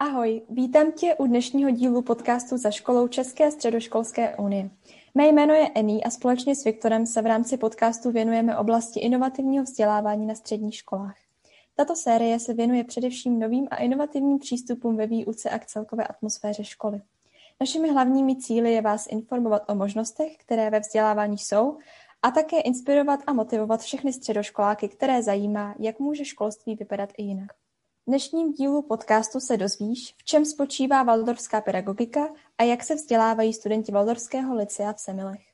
Ahoj, vítám tě u dnešního dílu podcastu za školou České středoškolské unie. Mé jméno je Ení a společně s Viktorem se v rámci podcastu věnujeme oblasti inovativního vzdělávání na středních školách. Tato série se věnuje především novým a inovativním přístupům ve výuce a k celkové atmosféře školy. Našimi hlavními cíly je vás informovat o možnostech, které ve vzdělávání jsou, a také inspirovat a motivovat všechny středoškoláky, které zajímá, jak může školství vypadat i jinak. Dnešním dílu podcastu se dozvíš, v čem spočívá Valdorská pedagogika a jak se vzdělávají studenti Valdorského lycea v Semilech.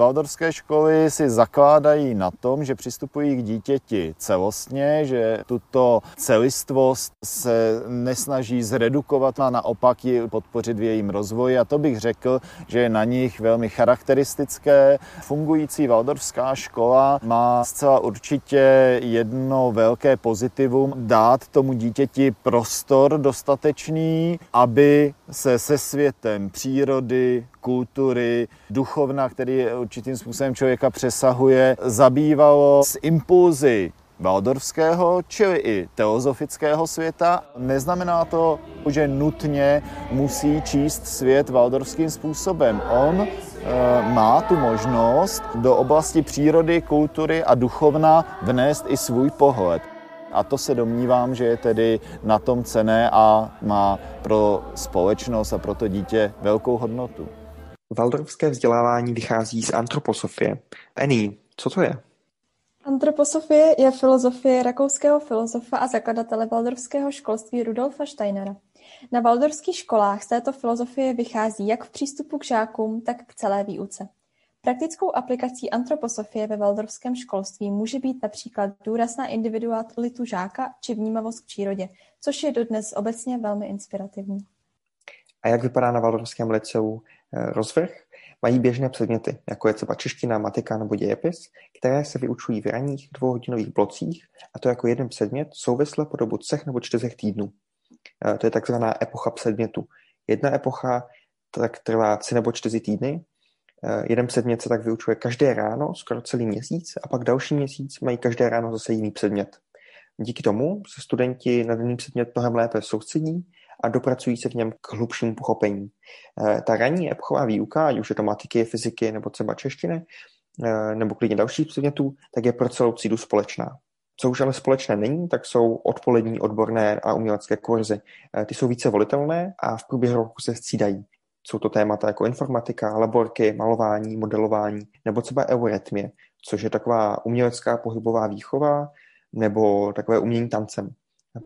Valdorské školy si zakládají na tom, že přistupují k dítěti celostně, že tuto celistvost se nesnaží zredukovat a naopak ji podpořit v jejím rozvoji. A to bych řekl, že je na nich velmi charakteristické. Fungující Valdorská škola má zcela určitě jedno velké pozitivum dát tomu dítěti prostor dostatečný, aby se se světem přírody, kultury, duchovna, který určitým způsobem člověka přesahuje, zabývalo s impulzy Waldorfského, čili i teozofického světa. Neznamená to, že nutně musí číst svět Waldorfským způsobem. On e, má tu možnost do oblasti přírody, kultury a duchovna vnést i svůj pohled. A to se domnívám, že je tedy na tom cené a má pro společnost a pro to dítě velkou hodnotu. Waldorfské vzdělávání vychází z antroposofie. Ení, co to je? Antroposofie je filozofie rakouského filozofa a zakladatele waldorfského školství Rudolfa Steinera. Na waldorfských školách z této filozofie vychází jak v přístupu k žákům, tak k celé výuce. Praktickou aplikací antroposofie ve waldorfském školství může být například důraz na individualitu žáka či vnímavost k přírodě, což je dodnes obecně velmi inspirativní. A jak vypadá na Valdorském liceu rozvrh? Mají běžné předměty, jako je třeba čeština, matika nebo dějepis, které se vyučují v ranních dvouhodinových blocích, a to jako jeden předmět souvisle po dobu třech nebo čtyřech týdnů. Eh, to je takzvaná epocha předmětu. Jedna epocha tak trvá tři nebo čtyři týdny, eh, jeden předmět se tak vyučuje každé ráno, skoro celý měsíc, a pak další měsíc mají každé ráno zase jiný předmět. Díky tomu se studenti na daný předmět mnohem lépe soustředí a dopracují se v něm k hlubšímu pochopení. Eh, ta ranní epochová výuka, ať už je to matiky, fyziky nebo třeba češtiny, eh, nebo klidně dalších předmětů, tak je pro celou třídu společná. Co už ale společné není, tak jsou odpolední odborné a umělecké kurzy. Eh, ty jsou více volitelné a v průběhu roku se střídají. Jsou to témata jako informatika, laborky, malování, modelování nebo třeba eurytmie, což je taková umělecká pohybová výchova nebo takové umění tancem.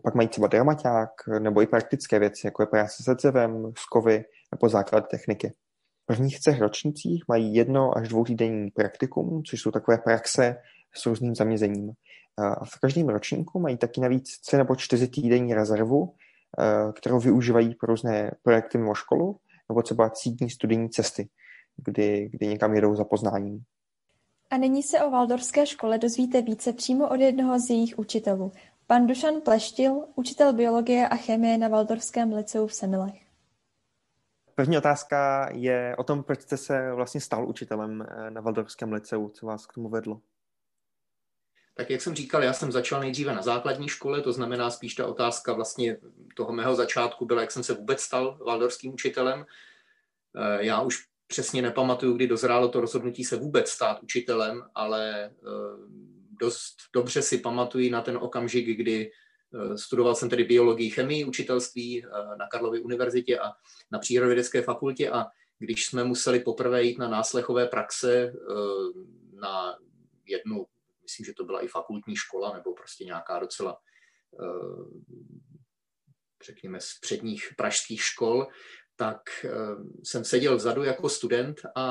Pak mají třeba dramaťák nebo i praktické věci, jako je práce se dřevem, z kovy nebo základ techniky. V prvních třech ročnících mají jedno až dvoutýdenní praktikum, což jsou takové praxe s různým zaměřením. A v každém ročníku mají taky navíc tři nebo čtyři týdenní rezervu, kterou využívají pro různé projekty mimo školu, nebo třeba cítní studijní cesty, kdy, kdy někam jedou za poznáním. A nyní se o Valdorské škole dozvíte více přímo od jednoho z jejich učitelů, Pan Dušan Pleštil, učitel biologie a chemie na Valdorském lyceu v Semilech. První otázka je o tom, proč jste se vlastně stal učitelem eh, na Valdorském liceu, co vás k tomu vedlo? Tak jak jsem říkal, já jsem začal nejdříve na základní škole, to znamená spíš ta otázka vlastně toho mého začátku byla, jak jsem se vůbec stal valdorským učitelem. Eh, já už přesně nepamatuju, kdy dozrálo to rozhodnutí se vůbec stát učitelem, ale eh, dost dobře si pamatuji na ten okamžik, kdy eh, studoval jsem tedy biologii, chemii, učitelství eh, na Karlově univerzitě a na přírodovědecké fakultě. A když jsme museli poprvé jít na náslechové praxe eh, na jednu, myslím, že to byla i fakultní škola nebo prostě nějaká docela řekněme z předních pražských škol, tak jsem seděl vzadu jako student a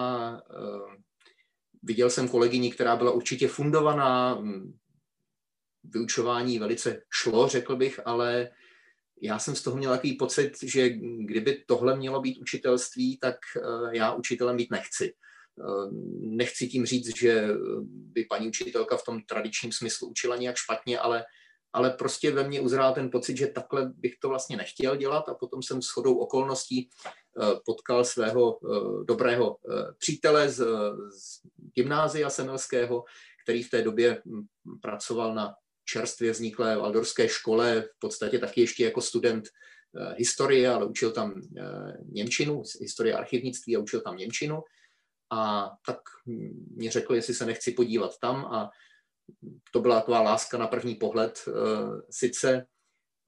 Viděl jsem kolegyni, která byla určitě fundovaná, vyučování velice šlo, řekl bych, ale já jsem z toho měl takový pocit, že kdyby tohle mělo být učitelství, tak eh, já učitelem být nechci. Eh, nechci tím říct, že by paní učitelka v tom tradičním smyslu učila nějak špatně, ale ale prostě ve mně uzrál ten pocit, že takhle bych to vlastně nechtěl dělat a potom jsem s chodou okolností potkal svého dobrého přítele z, z gymnázia semelského, který v té době hm, pracoval na čerstvě vzniklé Valdorské škole, v podstatě taky ještě jako student eh, historie, ale učil tam eh, Němčinu, historie archivnictví a učil tam Němčinu. A tak mě řekl, jestli se nechci podívat tam a to byla taková láska na první pohled. Eh, sice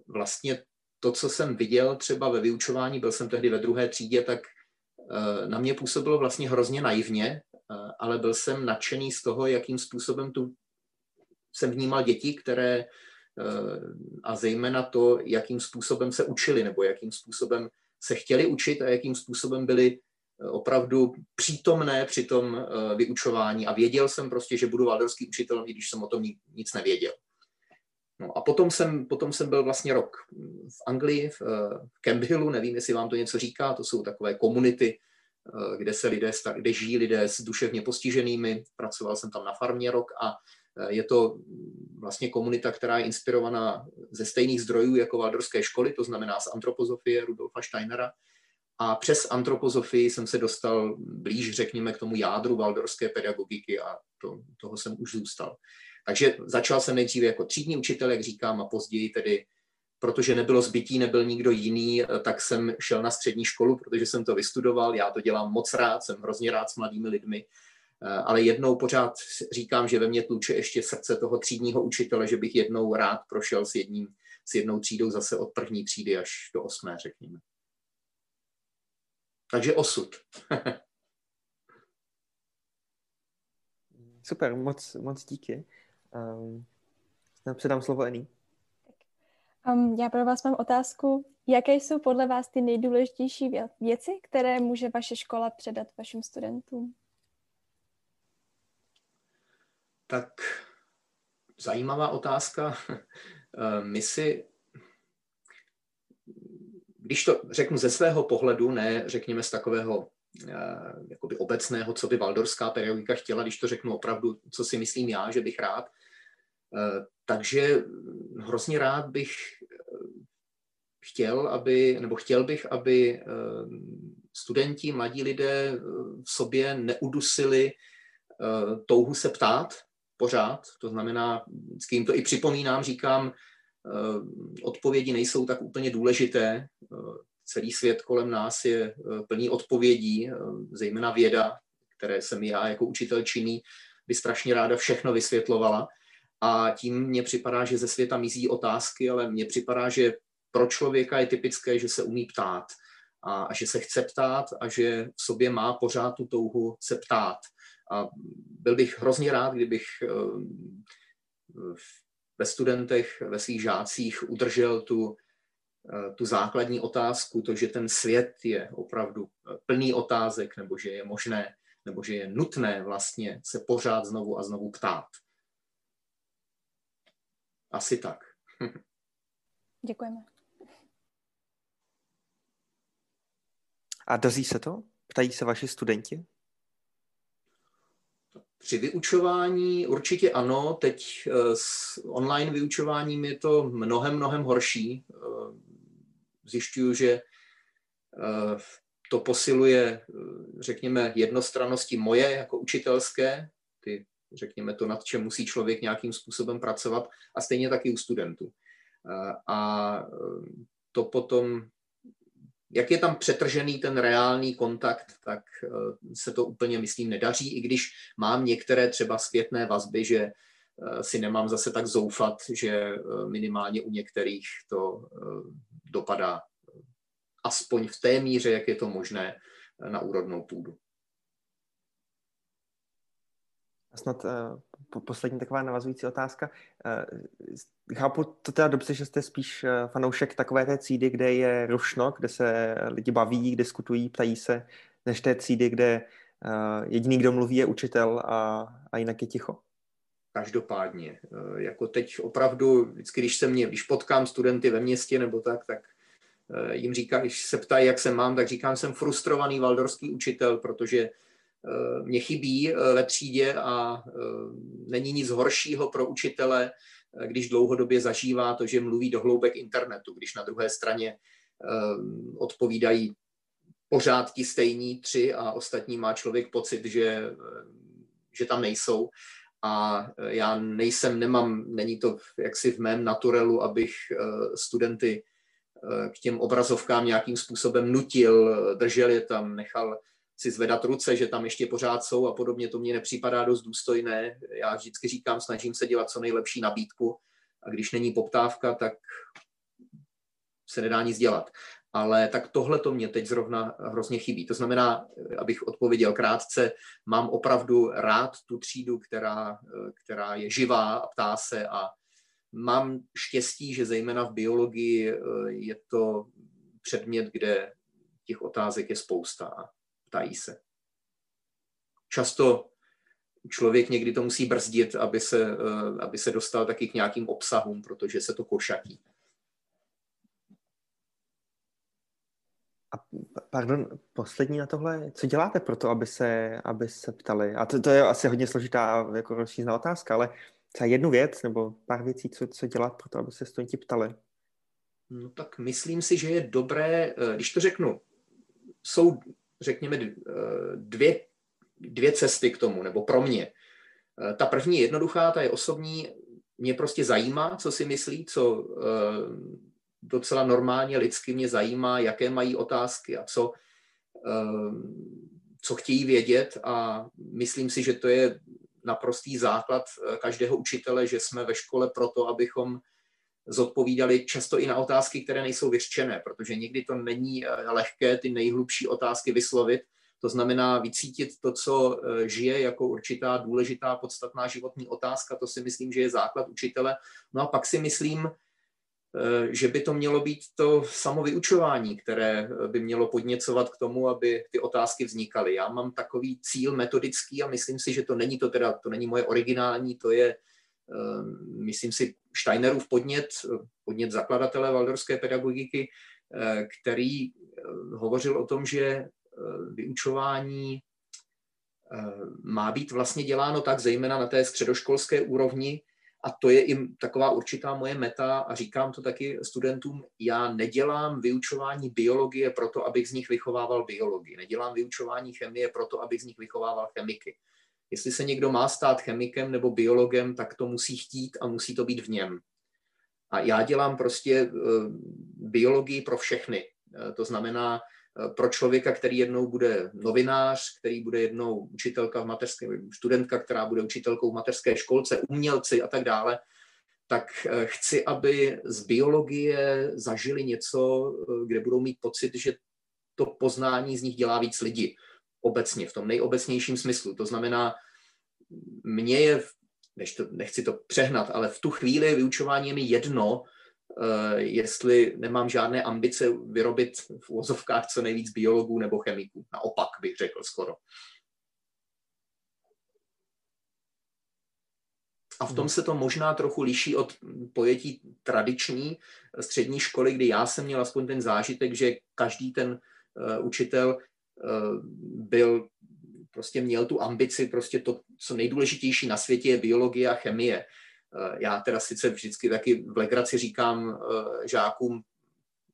vlastně to, co jsem viděl třeba ve vyučování, byl jsem tehdy ve druhé třídě, tak na mě působilo vlastně hrozně naivně, ale byl jsem nadšený z toho, jakým způsobem tu jsem vnímal děti, které eh, a zejména to, jakým způsobem se učili nebo jakým způsobem se chtěli učit a jakým způsobem byli eh, opravdu přítomné při tom eh, vyučování a věděl jsem prostě, že budu valdorský učitel, když jsem o tom nic nevěděl. No a potom jsem, potom jsem byl vlastně rok v Anglii, v, v Camp Hillu, nevím, jestli vám to něco říká, to jsou takové komunity, kde se lidé, kde žijí lidé s duševně postiženými. Pracoval jsem tam na farmě rok a Eh, je to vlastně komunita, která je inspirovaná ze stejných zdrojů jako Valdorské školy, to znamená z antropozofie Rudolfa Steinera. A přes antropozofii jsem se dostal blíž, řekněme, k tomu jádru valdorské pedagogiky a to, toho jsem už zůstal. Takže začal jsem nejdříve jako třídní učitel, jak říkám, a později tedy, protože nebylo zbytí, nebyl nikdo jiný, tak jsem šel na střední školu, protože jsem to vystudoval. Já to dělám moc rád, jsem hrozně rád s mladými lidmi Eh, ale jednou pořád říkám, že ve mně tluče ještě srdce toho třídního učitele, že bych jednou rád prošel s, jedním, s jednou třídou zase od první třídy až do osmé, řekněme. Takže osud. Super, moc, moc díky. Um, předám slovo Ení. Um, já pro vás mám otázku. Jaké jsou podle vás ty nejdůležitější věci, které může vaše škola předat vašim studentům? Tak zajímavá otázka. Eh, my si, když to řeknu ze svého pohledu, ne řekněme z takového eh, jakoby obecného, co by valdorská pedagogika chtěla, když to řeknu opravdu, co si myslím já, že bych rád, eh, takže hrozně rád bych chtěl, aby, nebo chtěl bych, aby studenti, mladí lidé v sobě neudusili touhu se ptát, pořád. To znamená, vždycky jim to i připomínám, říkám, eh, odpovědi nejsou tak úplně důležité. Eh, celý svět kolem nás je eh, plný odpovědí, zejména věda, které jsem já jako učitel činný, by strašně ráda všechno vysvětlovala. A tím mně připadá, že ze světa mizí otázky, ale mně připadá, že pro člověka je typické, že se umí ptát a, a že se chce ptát a že v sobě má pořád tu touhu se ptát. A byl bych hrozně rád, kdybych eh, ve studentech, ve svých žácích udržel tu, eh, tu základní otázku, to, že ten svět je opravdu eh, plný otázek, nebo že je možné, nebo že je nutné vlastně se pořád znovu a znovu ptát. Asi tak. Děkujeme. A daří se to? Ptají se vaši studenti? Při vyučování určitě ano, teď eh, s online vyučováním je to mnohem, mnohem horší. Eh, zjišťuju, že eh, to posiluje, řekněme, jednostrannosti moje jako učitelské, ty, řekněme, to, nad čem musí člověk nějakým způsobem pracovat, a stejně taky u studentů. A to potom jak je tam přetržený ten reálný kontakt, tak eh, se to úplně, myslím, nedaří, i když mám některé třeba zpětné vazby, že eh, si nemám zase tak zoufat, že eh, minimálně u některých to dopadá aspoň v té míře, jak je to možné na úrodnou půdu. A snad uh, poslední taková navazující otázka. Uh, chápu to teda dobře, že jste spíš uh, fanoušek takové té třídy, kde je rušno, kde se lidi baví, diskutují, ptají se, než té třídy, kde uh, jediný, kdo mluví, je učitel a, a jinak je ticho? Každopádně. Jako teď opravdu, vždycky, když se mě, když potkám studenty ve městě nebo tak, tak jim říká, když se ptají, jak se mám, tak říkám, jsem frustrovaný valdorský učitel, protože Eh, mě chybí eh, ve třídě a eh, není nic horšího pro učitele, když dlouhodobě zažívá to, že mluví do hloubek internetu, když na druhé straně odpovídají pořád ti stejní tři a ostatní má člověk pocit, že, že tam nejsou. A já nejsem, nemám, není to jaksi v mém naturelu, abych studenty k těm obrazovkám nějakým způsobem nutil, držel je tam, nechal si zvedat ruce, že tam ještě pořád jsou a podobně, to mně nepřipadá dost důstojné. Já vždycky říkám, snažím se dělat co nejlepší nabídku a když není poptávka, tak se nedá nic dělat. Ale tak tohle to mě teď zrovna hrozně chybí. To znamená, abych odpověděl krátce, mám opravdu rád tu třídu, která, která je živá a ptá se a mám štěstí, že zejména v biologii je to předmět, kde těch otázek je spousta ptají se. Často člověk někdy to musí brzdit, aby se, aby se dostal taky k nějakým obsahům, protože se to košatí. A pardon, poslední na tohle, co děláte pro to, aby se, aby se ptali? A to, to je asi hodně složitá jako rozšířená otázka, ale třeba jednu věc nebo pár věcí, co, co dělat pro to, aby se studenti ptali? No tak myslím si, že je dobré, eh, když to řeknu, jsou, řekněme, eh, dvě, dvě cesty k tomu, nebo pro mě. Eh, ta první je jednoduchá, ta je osobní, mě prostě zajímá, co si myslí, co docela normálně lidsky mě zajímá, jaké mají otázky a co, co chtějí vědět a myslím si, že to je naprostý základ eh, každého učitele, že jsme ve škole proto, abychom zodpovídali často i na otázky, které nejsou vyřčené, protože někdy to není eh, lehké ty nejhlubší otázky vyslovit. To znamená vycítit to, co eh, žije jako určitá důležitá, podstatná životní otázka. To si myslím, že je základ učitele. No a pak si myslím, Eh, že by to mělo být to samovyučování, které by mělo podněcovat k tomu, aby ty otázky vznikaly. Já mám takový cíl metodický a myslím si, že to není to teda, to není moje originální, to je, myslím si, Steinerův podnět, podnět zakladatele valdorské pedagogiky, který hovořil o tom, že vyučování má být vlastně děláno tak, zejména na té středoškolské úrovni, a to je i taková určitá moje meta a říkám to taky studentům, já nedělám vyučování biologie proto, abych z nich vychovával biologii. Nedělám vyučování chemie proto, abych z nich vychovával chemiky. Jestli se někdo má stát chemikem nebo biologem, tak to musí chtít a musí to být v něm. A já dělám prostě uh, biologii pro všechny. Uh, to znamená, Eh, pro člověka, který jednou bude novinář, který bude jednou učitelka v mateřské, studentka, která bude učitelkou v mateřské školce, umělci a tak dále, tak eh, chci, aby z biologie zažili něco, eh, kde budou mít pocit, že to poznání z nich dělá víc lidí. Obecně, v tom nejobecnějším smyslu. To znamená, mně je, než to, nechci to přehnat, ale v tu chvíli vyučování je mi jedno, Eh, jestli nemám žádné ambice vyrobit v úvozovkách co nejvíc biologů nebo chemiků. Naopak bych řekl skoro. A v tom se to možná trochu liší od pojetí tradiční střední školy, kdy já jsem měl aspoň ten zážitek, že každý ten uh, učitel byl, prostě měl tu ambici, prostě to, co nejdůležitější na světě je biologie a chemie. Eh, já teda sice vždycky taky v legraci říkám eh, žákům,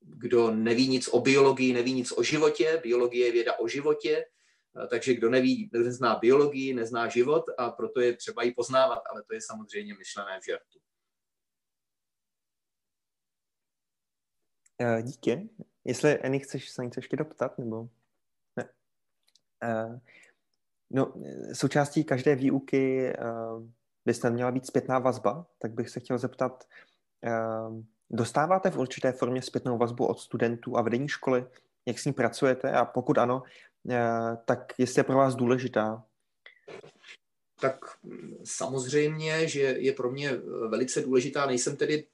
kdo neví nic o biologii, neví nic o životě, biologie je věda o životě, eh, takže kdo neví, nezná biologii, nezná život a proto je třeba ji poznávat, ale to je samozřejmě myšlené v žertu. Díky. Jestli, Eny, chceš se něco ještě doptat, nebo ne? No, součástí každé výuky by snad měla být zpětná vazba, tak bych se chtěl zeptat, dostáváte v určité formě zpětnou vazbu od studentů a vedení školy? Jak s ní pracujete? A pokud ano, eh, tak jestli je pro vás důležitá? Tak samozřejmě, že je pro mě velice důležitá. Nejsem tedy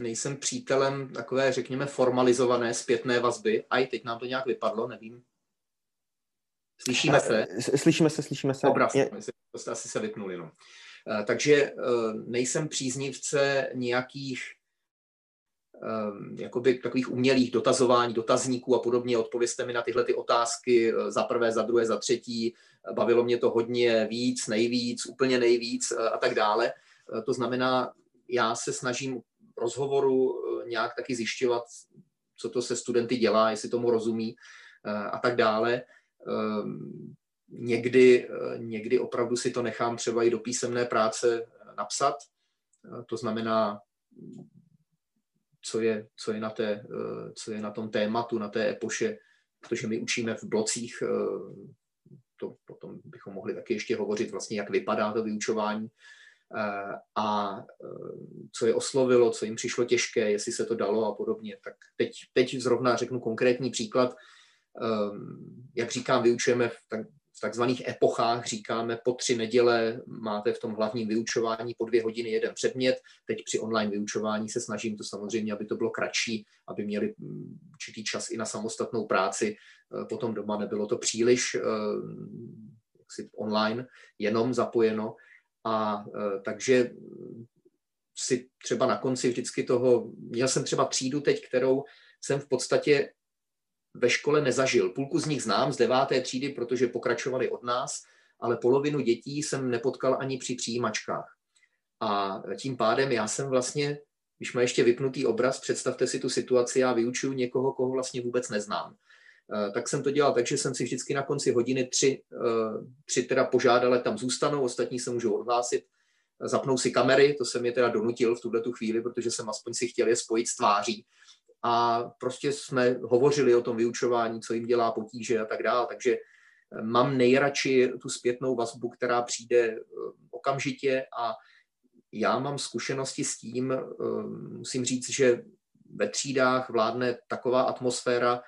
nejsem přítelem takové, řekněme, formalizované zpětné vazby. A i teď nám to nějak vypadlo, nevím. Slyšíme se? Slyšíme se, slyšíme se. Obraz, je... to jste asi se vypnuli. No. Eh, takže eh, nejsem příznivce nějakých eh, jakoby takových umělých dotazování, dotazníků a podobně. Odpověste mi na tyhle ty otázky za prvé, za druhé, za třetí. Bavilo mě to hodně víc, nejvíc, úplně nejvíc a tak dále. To znamená, já se snažím v rozhovoru nějak taky zjišťovat, co to se studenty dělá, jestli tomu rozumí a tak dále. Někdy, někdy opravdu si to nechám třeba i do písemné práce napsat. To znamená, co je, co je, na, té, co je na tom tématu, na té epoše, protože my učíme v blocích, to potom bychom mohli taky ještě hovořit vlastně, jak vypadá to vyučování a co je oslovilo, co jim přišlo těžké, jestli se to dalo a podobně. Tak teď, teď zrovna řeknu konkrétní příklad. Jak říkám, vyučujeme v tak, v takzvaných epochách říkáme po tři neděle máte v tom hlavním vyučování po dvě hodiny jeden předmět. Teď při online vyučování se snažím to samozřejmě, aby to bylo kratší, aby měli mm, určitý čas i na samostatnou práci. E, potom doma nebylo to příliš e, jaksi online, jenom zapojeno. A e, takže si třeba na konci vždycky toho, měl jsem třeba třídu teď, kterou jsem v podstatě ve škole nezažil. Půlku z nich znám z deváté třídy, protože pokračovali od nás, ale polovinu dětí jsem nepotkal ani při přijímačkách. A tím pádem já jsem vlastně, když má ještě vypnutý obraz, představte si tu situaci, já vyučuju někoho, koho vlastně vůbec neznám. Eh, tak jsem to dělal, takže jsem si vždycky na konci hodiny tři, eh, tři teda požádal, tam zůstanou, ostatní se můžou odhlásit, zapnou si kamery, to jsem je teda donutil v tuhle tu chvíli, protože jsem aspoň si chtěl je spojit s tváří a prostě jsme hovořili o tom vyučování, co jim dělá potíže a tak dále. Takže eh, mám nejradši tu zpětnou vazbu, která přijde eh, okamžitě a já mám zkušenosti s tím, eh, musím říct, že ve třídách vládne taková atmosféra,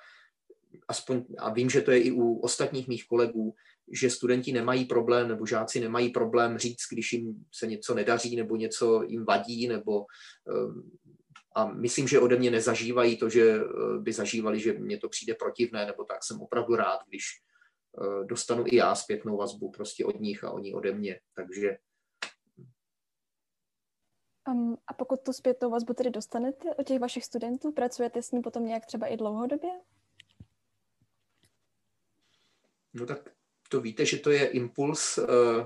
aspoň, a vím, že to je i u ostatních mých kolegů, že studenti nemají problém, nebo žáci nemají problém říct, když jim se něco nedaří, nebo něco jim vadí, nebo a myslím, že ode mě nezažívají to, že eh, by zažívali, že mě to přijde protivné, nebo tak jsem opravdu rád, když eh, dostanu i já zpětnou vazbu prostě od nich a oni ode mě. Takže Um, a pokud tu zpětnou vazbu tedy dostanete od těch vašich studentů, pracujete s ní potom nějak třeba i dlouhodobě? No tak to víte, že to je impuls uh,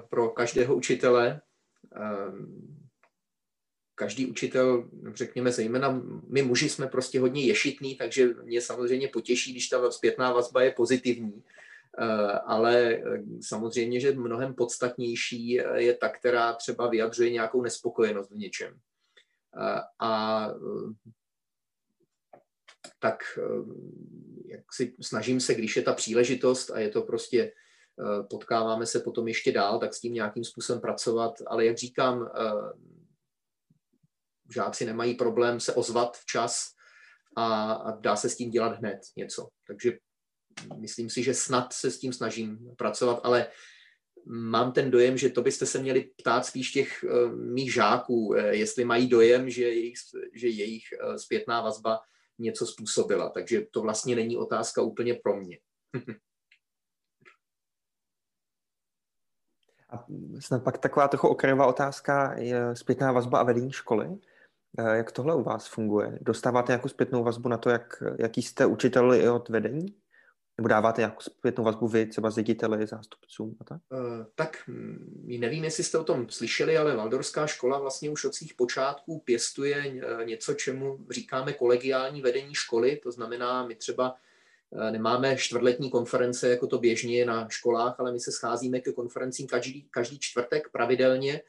pro každého učitele. Um, každý učitel, řekněme zejména my muži jsme prostě hodně ješitní, takže mě samozřejmě potěší, když ta zpětná vazba je pozitivní. Eh, ale eh, samozřejmě, že mnohem podstatnější je ta, která třeba vyjadřuje nějakou nespokojenost v něčem. Eh, a tak jak si snažím se, když je ta příležitost a je to prostě potkáváme se potom ještě dál, tak s tím nějakým způsobem pracovat. Ale jak říkám, žáci nemají problém se ozvat včas a, a dá se s tím dělat hned něco. Takže myslím si, že snad se s tím snažím pracovat, ale mám ten dojem, že to byste se měli ptát spíš těch uh, mých žáků, uh, jestli mají dojem, že jejich, že jejich uh, zpětná vazba něco způsobila. Takže to vlastně není otázka úplně pro mě. A snad pak taková trochu okrajová otázka je zpětná vazba a vedení školy. Eh, jak tohle u vás funguje? Dostáváte nějakou zpětnou vazbu na to, jak, jaký jste učitel i od vedení? Nebo dáváte nějakou zpětnou vazbu vy třeba řediteli, zástupcům a tak? Uh, tak hm, nevím, jestli jste o tom slyšeli, ale Valdorská škola vlastně už od svých počátků pěstuje eh, něco, čemu říkáme kolegiální vedení školy. To znamená, my třeba nemáme čtvrtletní konference, jako to běžně na školách, ale my se scházíme ke konferencím každý, každý čtvrtek pravidelně Eh,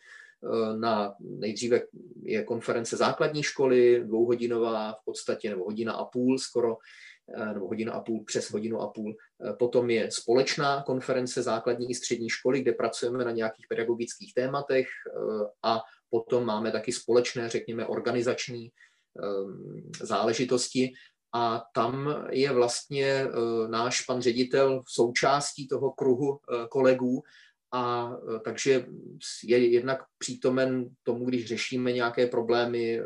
na nejdříve je konference základní školy, dvouhodinová v podstatě, nebo hodina a půl skoro, eh, nebo hodina a půl přes hodinu a půl. Eh, potom je společná konference základní i střední školy, kde pracujeme na nějakých pedagogických tématech a potom máme taky společné, řekněme, organizační záležitosti. A tam je vlastně náš pan ředitel součástí toho kruhu kolegů a e, takže je jednak přítomen tomu, když řešíme nějaké problémy e,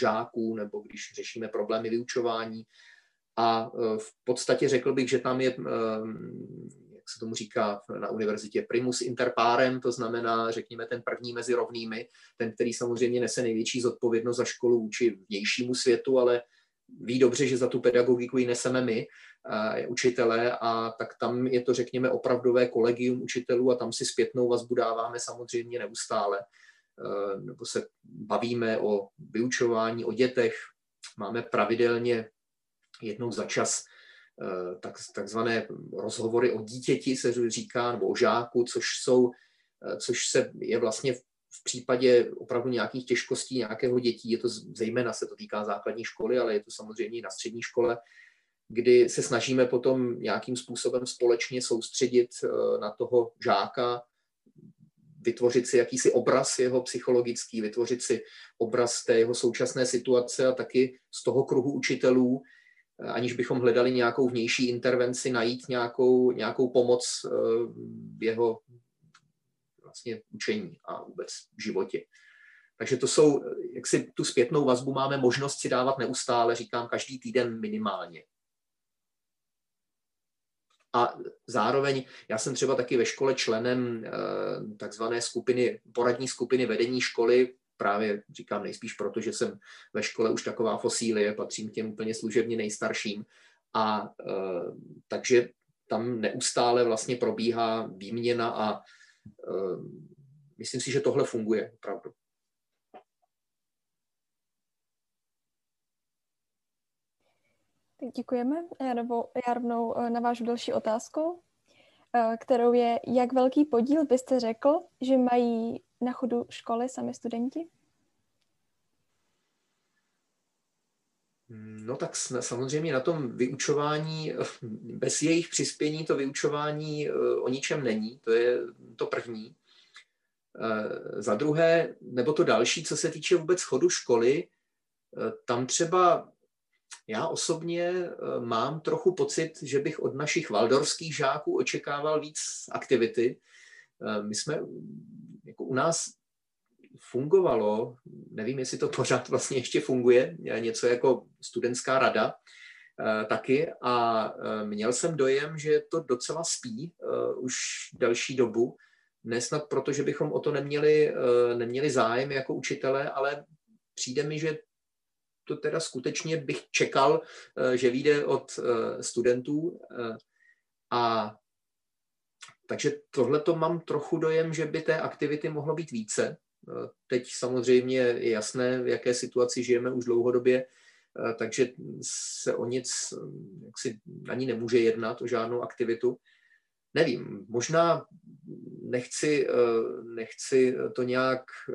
žáků nebo když řešíme problémy vyučování. A e, v podstatě řekl bych, že tam je, jak se tomu říká na univerzitě, primus inter parem, to znamená, řekněme, ten první mezi rovnými, ten, který samozřejmě nese největší zodpovědnost za školu vůči vnějšímu světu, ale ví dobře, že za tu pedagogiku ji neseme my, učitelé, a tak tam je to, řekněme, opravdové kolegium učitelů a tam si zpětnou vazbu dáváme samozřejmě neustále. nebo se bavíme o vyučování, o dětech. Máme pravidelně jednou za čas tak, takzvané rozhovory o dítěti, se říká, nebo o žáku, což jsou, což se je vlastně v případě opravdu nějakých těžkostí nějakého dětí, je to zejména se to týká základní školy, ale je to samozřejmě i na střední škole, kdy se snažíme potom nějakým způsobem společně soustředit eh, na toho žáka, vytvořit si jakýsi obraz jeho psychologický, vytvořit si obraz té jeho současné situace a taky z toho kruhu učitelů, eh, aniž bychom hledali nějakou vnější intervenci, najít nějakou, nějakou pomoc eh, v jeho vlastně učení a vůbec v životě. Takže to jsou, jak si tu zpětnou vazbu máme možnost si dávat neustále, říkám, každý týden minimálně. A zároveň já jsem třeba taky ve škole členem eh, takzvané skupiny, poradní skupiny vedení školy, právě říkám nejspíš proto, že jsem ve škole už taková fosílie, patřím k těm úplně služebně nejstarším. A eh, takže tam neustále vlastně probíhá výměna a eh, myslím si, že tohle funguje opravdu. Děkujeme. Já, nebo, já rovnou eh, navážu další otázkou, eh, kterou je, jak velký podíl byste řekl, že mají na chodu školy sami studenti? No tak samozřejmě na tom vyučování, bez jejich přispění to vyučování eh, o ničem není, to je to první. Za druhé, nebo to další, co se týče vůbec chodu školy, tam třeba já osobně eh, mám trochu pocit, že bych od našich valdorských žáků očekával víc aktivity. Eh, my jsme, jako u nás fungovalo, nevím, jestli to pořád vlastně ještě funguje, něco jako studentská rada eh, taky a měl jsem dojem, že to docela spí už další dobu. Nesnad proto, že bychom o to neměli, neměli zájem jako učitelé, ale přijde mi, že to teda skutečně bych čekal, eh, že vyjde od eh, studentů. Eh, a takže tohle to mám trochu dojem, že by té aktivity mohlo být více. Teď samozřejmě je jasné, v jaké situaci žijeme už dlouhodobě, takže se o nic, jak si nemůže jednat, o žádnou aktivitu. Nevím, možná nechci, eh, nechci to nějak eh,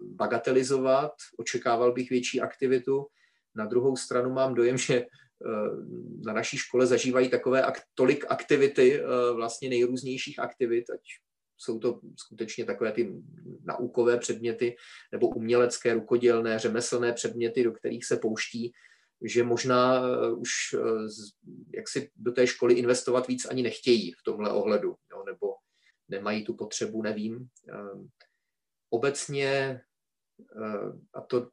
bagatelizovat, očekával bych větší aktivitu. Na druhou stranu mám dojem, že eh, na naší škole zažívají takové tolik aktivity, vlastně nejrůznějších aktivit, ať jsou to skutečně takové ty naukové předměty nebo umělecké, rukodělné, řemeslné předměty, do kterých se pouští, že možná už jak si do té školy investovat víc ani nechtějí v tomhle ohledu, nemají tu potřebu, nevím. Ehm, obecně, eh, a to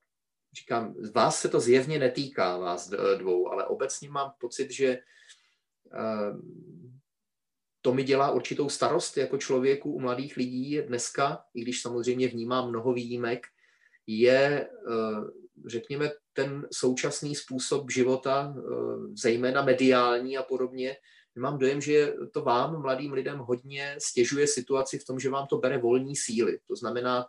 říkám, vás se to zjevně netýká, vás dvou, ale obecně mám pocit, že ehm, to mi dělá určitou starost jako člověku u mladých lidí dneska, i když samozřejmě vnímám mnoho výjimek, je, eh, řekněme, ten současný způsob života, eh, zejména mediální a podobně, mám dojem, že to vám, mladým lidem, hodně stěžuje situaci v tom, že vám to bere volní síly. To znamená,